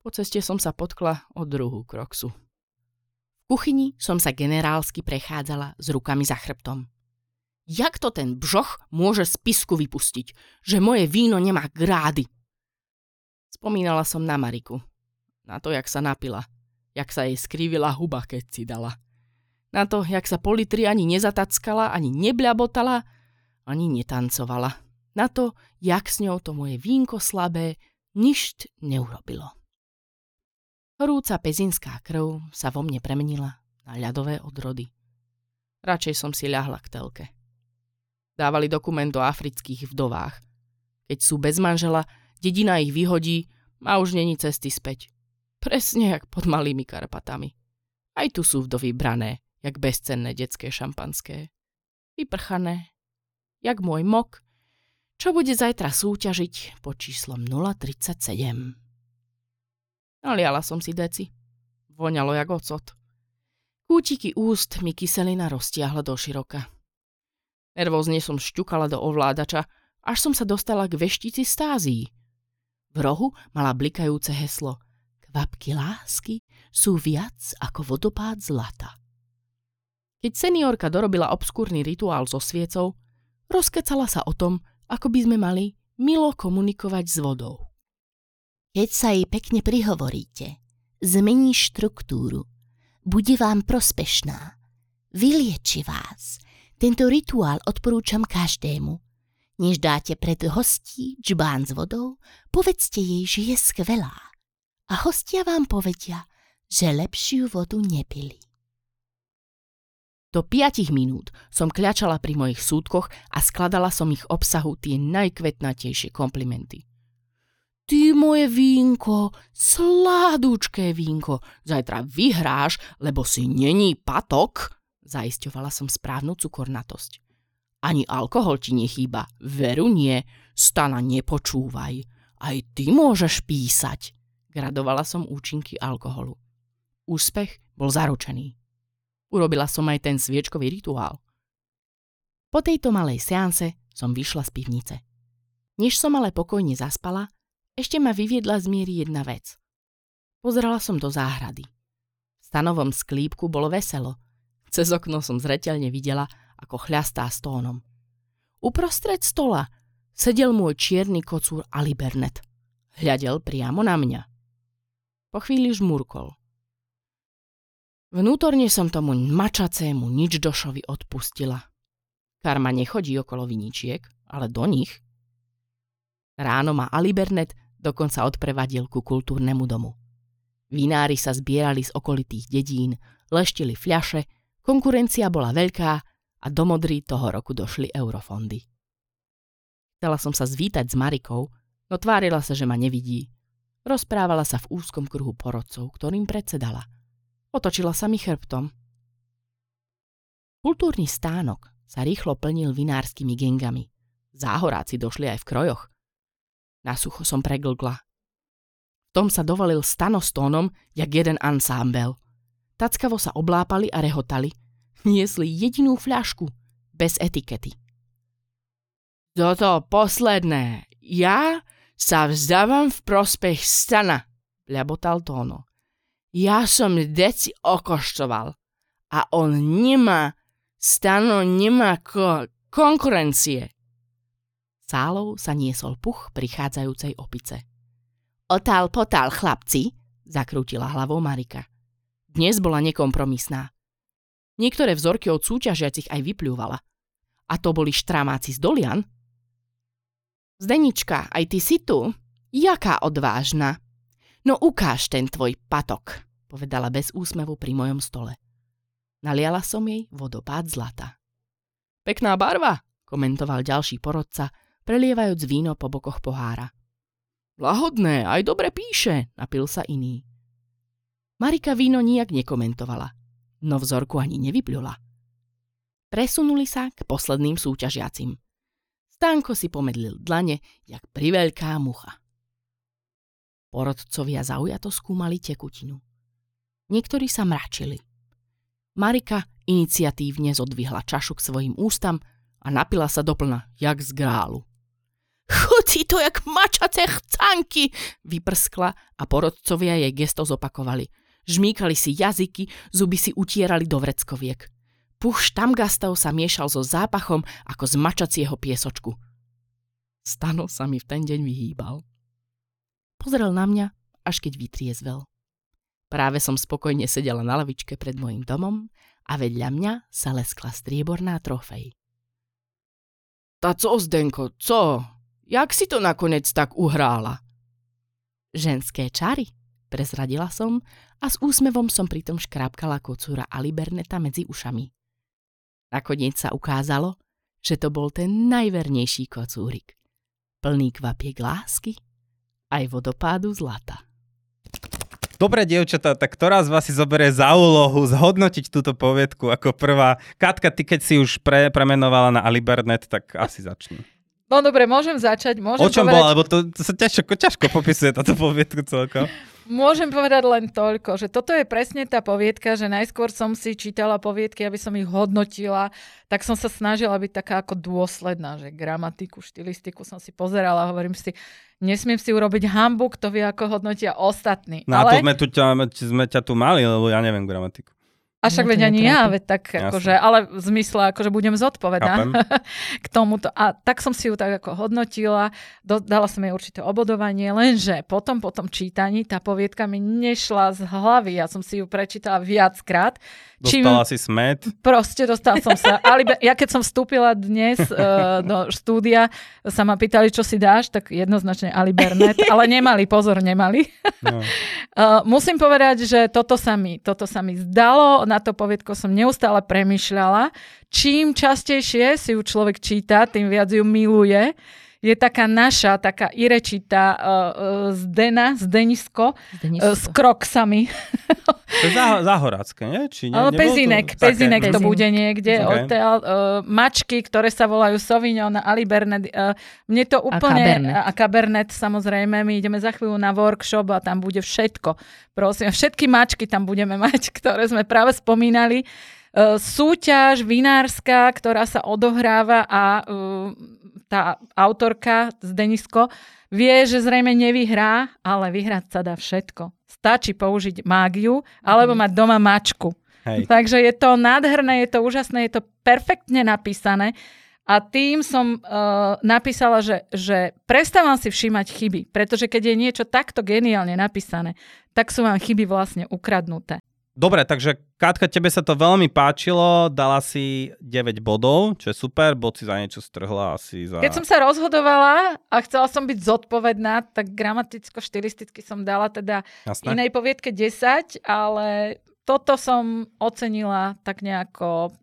Po ceste som sa potkla od druhú kroksu. V kuchyni som sa generálsky prechádzala s rukami za chrbtom. Jak to ten bžoch môže z pisku vypustiť, že moje víno nemá grády? Spomínala som na Mariku. Na to, jak sa napila. Jak sa jej skrivila huba, keď si dala. Na to, jak sa po ani nezatackala, ani nebľabotala, ani netancovala na to, jak s ňou to moje vínko slabé ništ neurobilo. Horúca pezinská krv sa vo mne premenila na ľadové odrody. Radšej som si ľahla k telke. Dávali dokument o afrických vdovách. Keď sú bez manžela, dedina ich vyhodí a už není cesty späť. Presne jak pod malými Karpatami. Aj tu sú vdovy brané, jak bezcenné detské šampanské. Vyprchané, jak môj mok, čo bude zajtra súťažiť pod číslom 037. Naliala som si deci. Voňalo jak ocot. Kútiky úst mi kyselina roztiahla do široka. Nervózne som šťukala do ovládača, až som sa dostala k veštici stázii. V rohu mala blikajúce heslo Kvapky lásky sú viac ako vodopád zlata. Keď seniorka dorobila obskúrny rituál so sviecou, rozkecala sa o tom, ako by sme mali milo komunikovať s vodou. Keď sa jej pekne prihovoríte, zmení štruktúru, bude vám prospešná, vylieči vás. Tento rituál odporúčam každému. Než dáte pred hostí džbán s vodou, povedzte jej, že je skvelá. A hostia vám povedia, že lepšiu vodu nepili. Do piatich minút som kľačala pri mojich súdkoch a skladala som ich obsahu tie najkvetnatejšie komplimenty. Ty moje vínko, sládúčké vínko, zajtra vyhráš, lebo si není patok, zaisťovala som správnu cukornatosť. Ani alkohol ti nechýba, veru nie, stana nepočúvaj. Aj ty môžeš písať, gradovala som účinky alkoholu. Úspech bol zaručený. Urobila som aj ten sviečkový rituál. Po tejto malej seanse som vyšla z pivnice. Než som ale pokojne zaspala, Ešte ma vyviedla z miery jedna vec. Pozerala som do záhrady. V stanovom sklípku bolo veselo. Cez okno som zreteľne videla, ako chľastá stónom. Uprostred stola sedel môj čierny kocúr Ali Bernet. Hľadel priamo na mňa. Po chvíli žmurkol. Vnútorne som tomu mačacému nič došovi odpustila. Karma nechodí okolo viničiek, ale do nich. Ráno ma Ali Bernet dokonca odprevadil ku kultúrnemu domu. Vinári sa zbierali z okolitých dedín, leštili fľaše, konkurencia bola veľká a do Modry toho roku došli eurofondy. Chcela som sa zvítať s Marikou, no tvárila sa, že ma nevidí. Rozprávala sa v úzkom kruhu porodcov, ktorým predsedala. Otočila sa mi chrbtom. Kultúrny stánok sa rýchlo plnil vinárskymi gengami. Záhoráci došli aj v krojoch. Na sucho som preglgla. V tom sa dovalil stano s tónom, jak jeden ansámbel. Tackavo sa oblápali a rehotali. Niesli jedinú fľašku, bez etikety. Toto posledné. Ja sa vzdávam v prospech stana, ľabotal Tóno. Ja som deci okoštoval a on nemá, stano nemá ko- konkurencie. Sálou sa niesol puch prichádzajúcej opice. Otál potál, chlapci, zakrútila hlavou Marika. Dnes bola nekompromisná. Niektoré vzorky od súťažiacich aj vyplúvala. A to boli štramáci z Dolian. Zdenička, aj ty si tu? Jaká odvážna. No ukáž ten tvoj patok, povedala bez úsmevu pri mojom stole. Naliala som jej vodopád zlata. Pekná barva, komentoval ďalší porodca, prelievajúc víno po bokoch pohára. Lahodné, aj dobre píše, napil sa iný. Marika víno nijak nekomentovala, no vzorku ani nevypľula. Presunuli sa k posledným súťažiacim. Stánko si pomedlil dlane, jak priveľká mucha. Porodcovia zaujato skúmali tekutinu. Niektorí sa mračili. Marika iniciatívne zodvihla čašu k svojim ústam a napila sa doplna, jak z grálu. Chutí to jak mačace chcanky, vyprskla a porodcovia jej gesto zopakovali. Žmýkali si jazyky, zuby si utierali do vreckoviek. Puch štamgastov sa miešal so zápachom ako z mačacieho piesočku. Stano sa mi v ten deň vyhýbal. Pozrel na mňa, až keď vytriezvel. Práve som spokojne sedela na lavičke pred mojim domom a vedľa mňa sa leskla strieborná trofej. Tá co, Zdenko, co? Jak si to nakoniec tak uhrála? Ženské čary, prezradila som a s úsmevom som pritom škrápkala kocúra Aliberneta medzi ušami. Nakoniec sa ukázalo, že to bol ten najvernejší kocúrik. Plný kvapiek lásky aj vodopádu zlata. Dobre, dievčatá, tak ktorá z vás si zoberie za úlohu zhodnotiť túto poviedku ako prvá? Katka, ty keď si už pre, premenovala na Alibernet, tak asi začni. No dobre, môžem začať. Môžem o čom povedať... bola? Lebo to, to sa ťažko, ťažko popisuje táto poviedku celkom. Môžem povedať len toľko, že toto je presne tá poviedka, že najskôr som si čítala poviedky, aby som ich hodnotila, tak som sa snažila byť taká ako dôsledná, že gramatiku, štilistiku som si pozerala, hovorím si, nesmiem si urobiť hambu, kto vie, ako hodnotia ostatní. No ale... a to sme, tu, sme ťa tu mali, lebo ja neviem gramatiku. A však veď ani ja, veď tak akože, ale v zmysle, akože budem zodpovedná *laughs* k tomuto. A tak som si ju tak ako hodnotila, do, dala som jej určité obodovanie, lenže potom, po tom čítaní, tá poviedka mi nešla z hlavy. Ja som si ju prečítala viackrát. Dostala čím, si smet? Proste dostala som sa. *laughs* Ale ja keď som vstúpila dnes uh, do štúdia, sa ma pýtali, čo si dáš, tak jednoznačne Ali Bernet, *laughs* ale nemali, pozor, nemali. No. uh, musím povedať, že toto sa mi, toto sa mi zdalo na to poviedko som neustále premyšľala. Čím častejšie si ju človek číta, tým viac ju miluje je taká naša, taká irečitá uh, uh, zdena, zdenisko, zdenisko. Uh, s kroksami. *laughs* To je zá, záhorácké, nie? Či nie, pezinek, to pezinek to bude niekde. Okay. Odtiaľ, uh, mačky, ktoré sa volajú Sauvignon, Ali Bernet. Uh, mne to úplne... A Cabernet. A Cabernet, samozrejme. My ideme za chvíľu na workshop a tam bude všetko. Prosím, všetky mačky tam budeme mať, *laughs* ktoré sme práve spomínali. uh, súťaž vinárska, ktorá sa odohráva a uh, tá autorka z Denisko vie, že zrejme nevyhrá, ale vyhrať sa dá všetko. Stačí použiť mágiu alebo mhm. mať doma mačku. Hej. Takže je to nádherné, je to úžasné, je to perfektne napísané. A tým som uh, napísala, že, že prestávam si všímať chyby, pretože keď je niečo takto geniálne napísané, tak sú vám chyby vlastne ukradnuté. Dobre, takže Katka, tebe sa to veľmi páčilo, dala si 9 bodov, čo je super, bod si za niečo strhla asi za... Keď som sa rozhodovala a chcela som byť zodpovedná, tak gramaticko-štilisticky som dala teda Jasné. inej poviedke 10, ale toto som ocenila tak nejako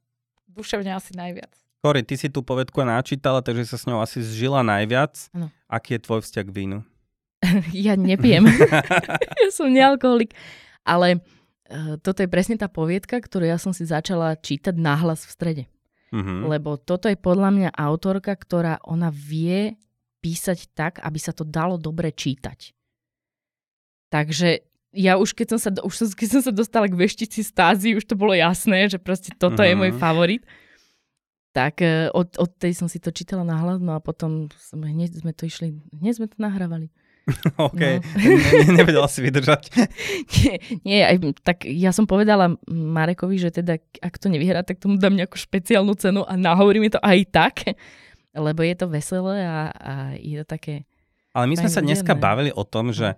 duševne asi najviac. Kori, ty si tú povedku načítala, takže sa s ňou asi zžila najviac. Ano. Aký je tvoj vzťah k vínu? *laughs* ja nepijem. *laughs* *laughs* ja som nealkoholik. Ale toto je presne tá poviedka, ktorú ja som si začala čítať nahlas v strede. Uh-huh. Lebo toto je podľa mňa autorka, ktorá ona vie písať tak, aby sa to dalo dobre čítať. Takže ja už keď som sa, už som, keď som sa dostala k veštici stázy, už to bolo jasné, že proste toto uh-huh. je môj favorit tak e, od, od tej som si to čítala na hlas, no a potom sme, hneď sme to išli, hneď sme to nahrávali. *laughs* OK, no. ne, nevedela si vydržať. *laughs* nie, nie aj, tak ja som povedala Marekovi, že teda ak to nevyhrá, tak tomu dám nejakú špeciálnu cenu a nahovorí mi to aj tak, lebo je to veselé a, a je to také... Ale my sme sa dneska bavili o tom, že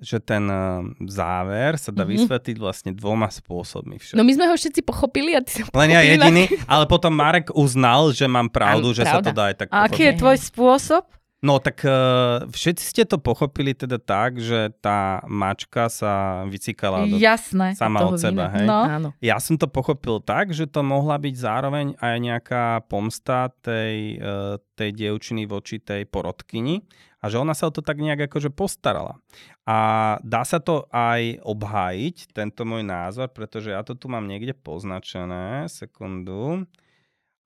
že ten uh, záver sa dá mm-hmm. vysvetliť vlastne dvoma spôsobmi. Však. No my sme ho všetci pochopili a ty Len ja jediný, ale potom Marek uznal, že mám pravdu, Am, že pravda. sa to dá aj tak A aký je tvoj spôsob? No tak uh, všetci ste to pochopili teda tak, že tá mačka sa vycikala do, Jasné, sama od seba. Hej? No. Ja som to pochopil tak, že to mohla byť zároveň aj nejaká pomsta tej, uh, tej dievčiny voči tej porodkyni a že ona sa o to tak nejak akože postarala. A dá sa to aj obhájiť, tento môj názor, pretože ja to tu mám niekde poznačené, sekundu.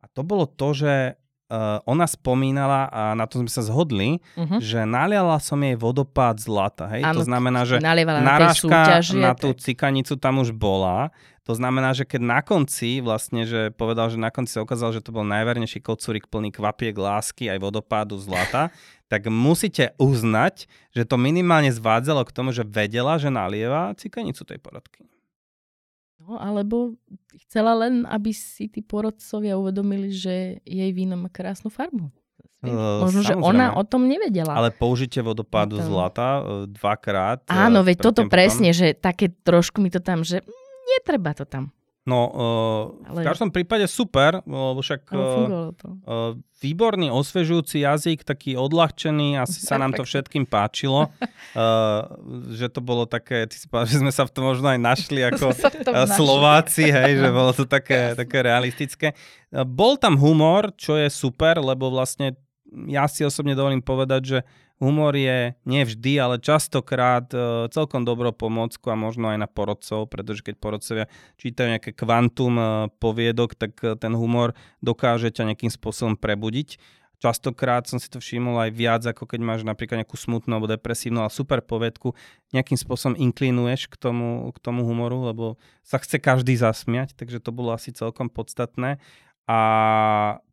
A to bolo to, že uh, ona spomínala, a na to sme sa zhodli, uh-huh. že naliala som jej vodopád zlata. Hej? Ano, to znamená, že narážka na, na tú cikanicu tam už bola. To znamená, že keď na konci vlastne, že povedal, že na konci sa ukázal, že to bol najvernejší kocúrik plný kvapiek lásky aj vodopádu zlata, *laughs* tak musíte uznať, že to minimálne zvádzalo k tomu, že vedela, že nalieva cikanicu tej porodky. No, alebo chcela len, aby si tí porodcovia uvedomili, že jej víno má krásnu farbu. Uh, Možno, že ona o tom nevedela. Ale použitie vodopádu to... zlata uh, dvakrát. Áno, veď toto presne, že také trošku mi to tam, že netreba to tam. No, uh, Ale... v každom prípade super, lebo však uh, uh, výborný, osvežujúci jazyk, taký odľahčený, asi sa nám to všetkým páčilo, uh, *laughs* že to bolo také, ty si povedal, že sme sa v tom možno aj našli *laughs* ako Slováci, hej, že *laughs* bolo to také, také realistické. Bol tam humor, čo je super, lebo vlastne ja si osobne dovolím povedať, že humor je nie vždy, ale častokrát e, celkom dobrou pomocku a možno aj na porodcov, pretože keď porodcovia čítajú nejaké kvantum e, poviedok, tak e, ten humor dokáže ťa nejakým spôsobom prebudiť. Častokrát som si to všimol aj viac, ako keď máš napríklad nejakú smutnú alebo depresívnu, ale super povedku, nejakým spôsobom inklinuješ k tomu, k tomu humoru, lebo sa chce každý zasmiať, takže to bolo asi celkom podstatné. A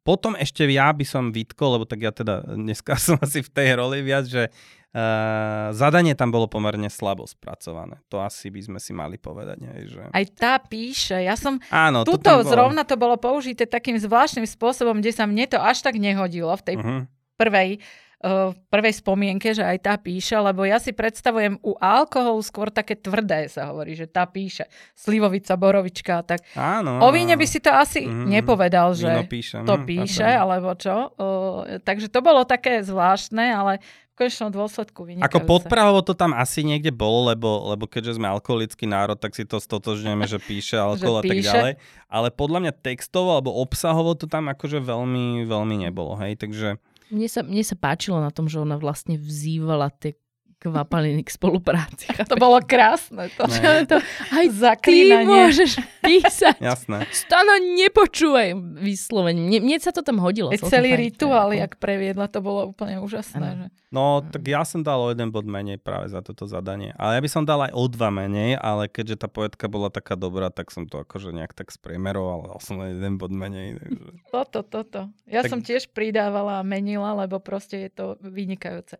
potom ešte ja by som vytkol, lebo tak ja teda dneska *laughs* som asi v tej roli viac, že uh, zadanie tam bolo pomerne slabo spracované. To asi by sme si mali povedať. Hej, že... Aj tá píše. Ja som... Áno, tuto to zrovna to bolo použité takým zvláštnym spôsobom, kde sa mne to až tak nehodilo v tej uh-huh. prvej v prvej spomienke, že aj tá píše, lebo ja si predstavujem u alkoholu skôr také tvrdé sa hovorí, že tá píše. Slivovica, borovička, tak áno, o víne by si to asi mm, nepovedal, že píše, to mm, píše, pardon. alebo čo. Uh, takže to bolo také zvláštne, ale konečnom dôsledku vynikajúce. Ako podpravovo to tam asi niekde bolo, lebo, lebo keďže sme alkoholický národ, tak si to stotožňujeme, že píše *laughs* alkohol a tak ďalej. Ale podľa mňa textovo alebo obsahovo to tam akože veľmi, veľmi nebolo. Hej? Takže mne sa, mne sa páčilo na tom, že ona vlastne vzývala tie kvapaliny k spolupráci. *laughs* To bolo krásne. To, to aj ty môžeš písať. *laughs* Jasné. Stano, nepočúvaj vyslovene. Mne, mne sa to tam hodilo. Je celý rituál, jak previedla, to bolo úplne úžasné. Že... No, tak ja som dal o jeden bod menej práve za toto zadanie. Ale ja by som dal aj o dva menej, ale keďže tá poetka bola taká dobrá, tak som to akože nejak tak spriemeroval. Dal som len jeden bod menej. Takže... Toto, toto. Ja tak... som tiež pridávala a menila, lebo proste je to vynikajúce.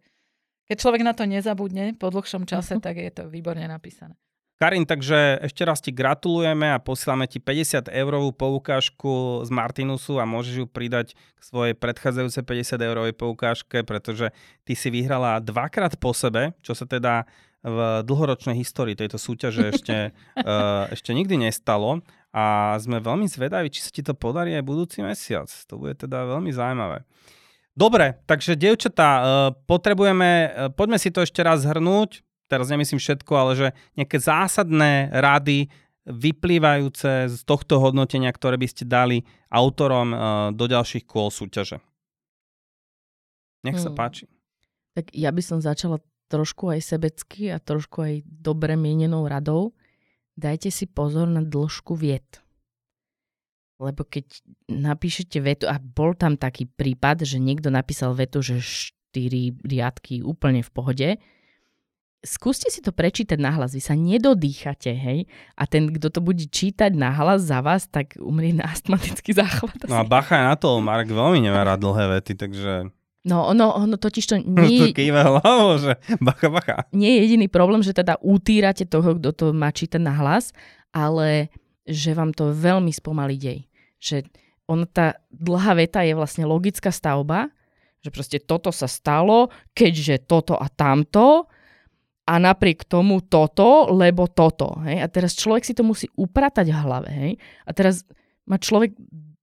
Keď človek na to nezabudne po dlhšom čase, tak je to výborne napísané. Karin, takže ešte raz ti gratulujeme a posielame ti 50 eurovú poukážku z Martinusu a môžeš ju pridať k svojej predchádzajúcej 50 eurovej poukážke, pretože ty si vyhrala dvakrát po sebe, čo sa teda v dlhoročnej histórii tejto súťaže ešte, uh, *laughs* ešte nikdy nestalo a sme veľmi zvedaví, či sa ti to podarí aj budúci mesiac. To bude teda veľmi zaujímavé. Dobre, takže dievčatá, uh, potrebujeme, uh, poďme si to ešte raz zhrnúť, teraz nemyslím všetko, ale že nejaké zásadné rady vyplývajúce z tohto hodnotenia, ktoré by ste dali autorom uh, do ďalších kôl súťaže. Nech sa hmm. páči. Tak ja by som začala trošku aj sebecky a trošku aj dobre mienenou radou. Dajte si pozor na dĺžku viet. Lebo keď napíšete vetu, a bol tam taký prípad, že niekto napísal vetu, že štyri riadky úplne v pohode, skúste si to prečítať nahlas. Vy sa nedodýchate, hej? A ten, kto to bude čítať nahlas za vás, tak umrie na astmatický záchvat. No a bacha na to, Marek veľmi nemá dlhé vety, takže... No, ono, ono totiž to *laughs* nie... to kýve hlavou, že bacha, bacha. Nie je jediný problém, že teda utírate toho, kto to má čítať nahlas, ale že vám to veľmi spomalí dej že on tá dlhá veta je vlastne logická stavba, že proste toto sa stalo, keďže toto a tamto a napriek tomu toto, lebo toto. Hej? A teraz človek si to musí upratať v hlave. Hej? A teraz má človek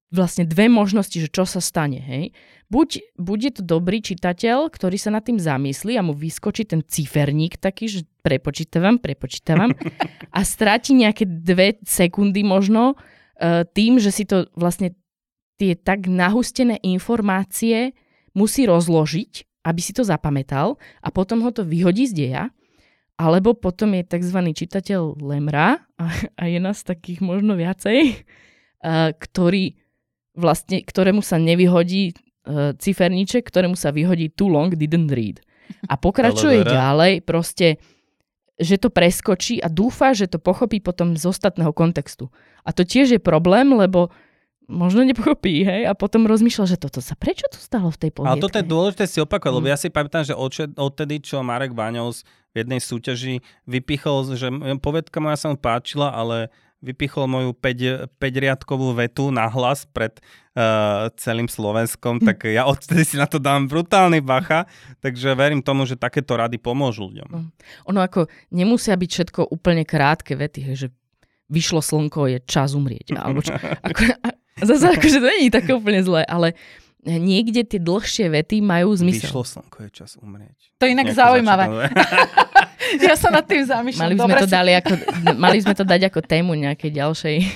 vlastne dve možnosti, že čo sa stane. Hej? Buď bude to dobrý čitateľ, ktorý sa nad tým zamyslí a mu vyskočí ten ciferník taký, že prepočítavam, prepočítavam *laughs* a stráti nejaké dve sekundy možno tým, že si to vlastne tie tak nahustené informácie musí rozložiť, aby si to zapamätal a potom ho to vyhodí z deja. Alebo potom je tzv. čitateľ Lemra, a je nás takých možno viacej, eh, ktorý vlastne, ktorému sa nevyhodí eh, ciferníček, ktorému sa vyhodí too long didn't read. A pokračuje ďalej, proste že to preskočí a dúfa, že to pochopí potom z ostatného kontextu. A to tiež je problém, lebo možno nepochopí, hej, a potom rozmýšľa, že toto sa prečo tu stalo v tej poviedke? Ale toto je dôležité si opakovať, mm. lebo ja si pamätám, že odtedy, čo Marek Baňovs v jednej súťaži vypichol, že povedka moja sa mu páčila, ale vypichol moju 5, 5 riadkovú vetu na hlas pred uh, celým Slovenskom, hm. tak ja odtedy si na to dám brutálny bacha, takže verím tomu, že takéto rady pomôžu ľuďom. Hm. Ono ako nemusia byť všetko úplne krátke vety, že vyšlo slnko, je čas umrieť. Alebo čo, *laughs* ako, zase akože to je také úplne zlé, ale niekde tie dlhšie vety majú zmysel. Vyšlo slnko, je čas umrieť. To je inak Nejako zaujímavé. *laughs* ja sa nad tým zamýšľam. Mali sme, to dali ako, mali sme to dať ako tému nejakej ďalšej. *laughs*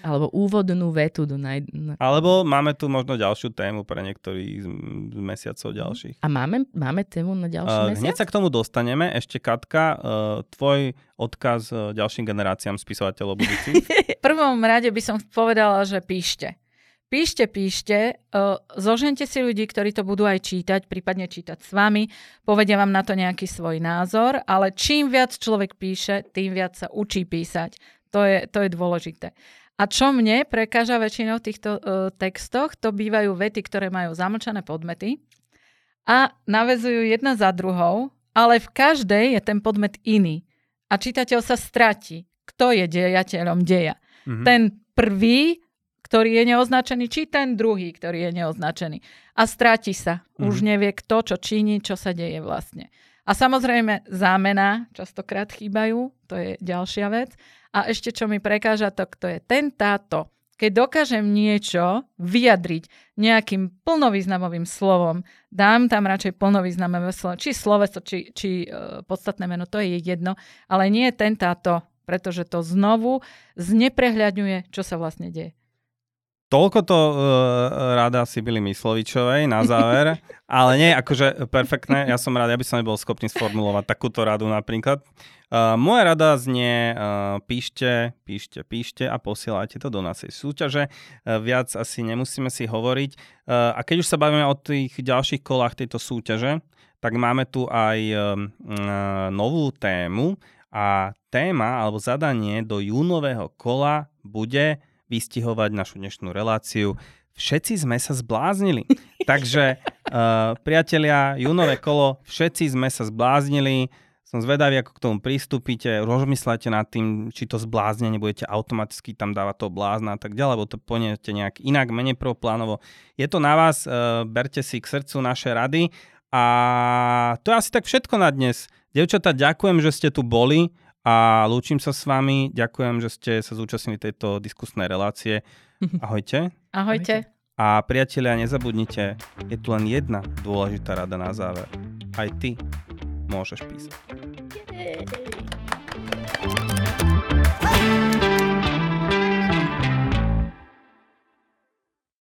Alebo úvodnú vetu do naj... Alebo máme tu možno ďalšiu tému pre niektorých z mesiacov ďalších. A máme, máme tému na ďalší uh, mesiac? Hneď sa k tomu dostaneme. Ešte Katka, uh, tvoj odkaz uh, ďalším generáciám spisovateľov budúcich. *laughs* v prvom rade by som povedala, že píšte. Píšte, píšte, uh, zožente si ľudí, ktorí to budú aj čítať, prípadne čítať s vami, povedia vám na to nejaký svoj názor, ale čím viac človek píše, tým viac sa učí písať. To je, to je dôležité. A čo mne prekáža väčšinou v týchto uh, textoch, to bývajú vety, ktoré majú zamlčané podmety a navezujú jedna za druhou, ale v každej je ten podmet iný. A čitateľ sa stratí, kto je dejateľom deja. Mm-hmm. Ten prvý ktorý je neoznačený, či ten druhý, ktorý je neoznačený. A stráti sa. Mm. Už nevie kto, čo činí, čo sa deje vlastne. A samozrejme zámena častokrát chýbajú, to je ďalšia vec. A ešte čo mi prekáža, to, to je ten táto. Keď dokážem niečo vyjadriť nejakým plnovýznamovým slovom, dám tam radšej plnovýznamové slovo, či sloveso, či, či uh, podstatné meno, to je jedno, ale nie ten táto, pretože to znovu zneprehľadňuje, čo sa vlastne deje. Toľko to uh, rada si byli Myslovičovej na záver, *laughs* ale nie, akože perfektné, ja som rád, ja by som nebol schopný sformulovať takúto radu napríklad. Uh, moja rada znie, uh, píšte, píšte, píšte a posielajte to do našej súťaže. Uh, viac asi nemusíme si hovoriť. Uh, a keď už sa bavíme o tých ďalších kolách tejto súťaže, tak máme tu aj uh, novú tému a téma alebo zadanie do júnového kola bude vystihovať našu dnešnú reláciu. Všetci sme sa zbláznili. *laughs* Takže, uh, priatelia, júnové kolo, všetci sme sa zbláznili. Som zvedavý, ako k tomu pristúpite. Rozmýšľajte nad tým, či to zbláznenie budete automaticky tam dávať toho blázna a tak ďalej, lebo to poniete nejak inak, menej prvoplánovo. Je to na vás, uh, berte si k srdcu naše rady. A to je asi tak všetko na dnes. Devčata, ďakujem, že ste tu boli a lúčim sa s vami. Ďakujem, že ste sa zúčastnili tejto diskusnej relácie. *laughs* Ahojte. Ahojte. A priatelia, nezabudnite, je tu len jedna dôležitá rada na záver. Aj ty môžeš písať. Yay.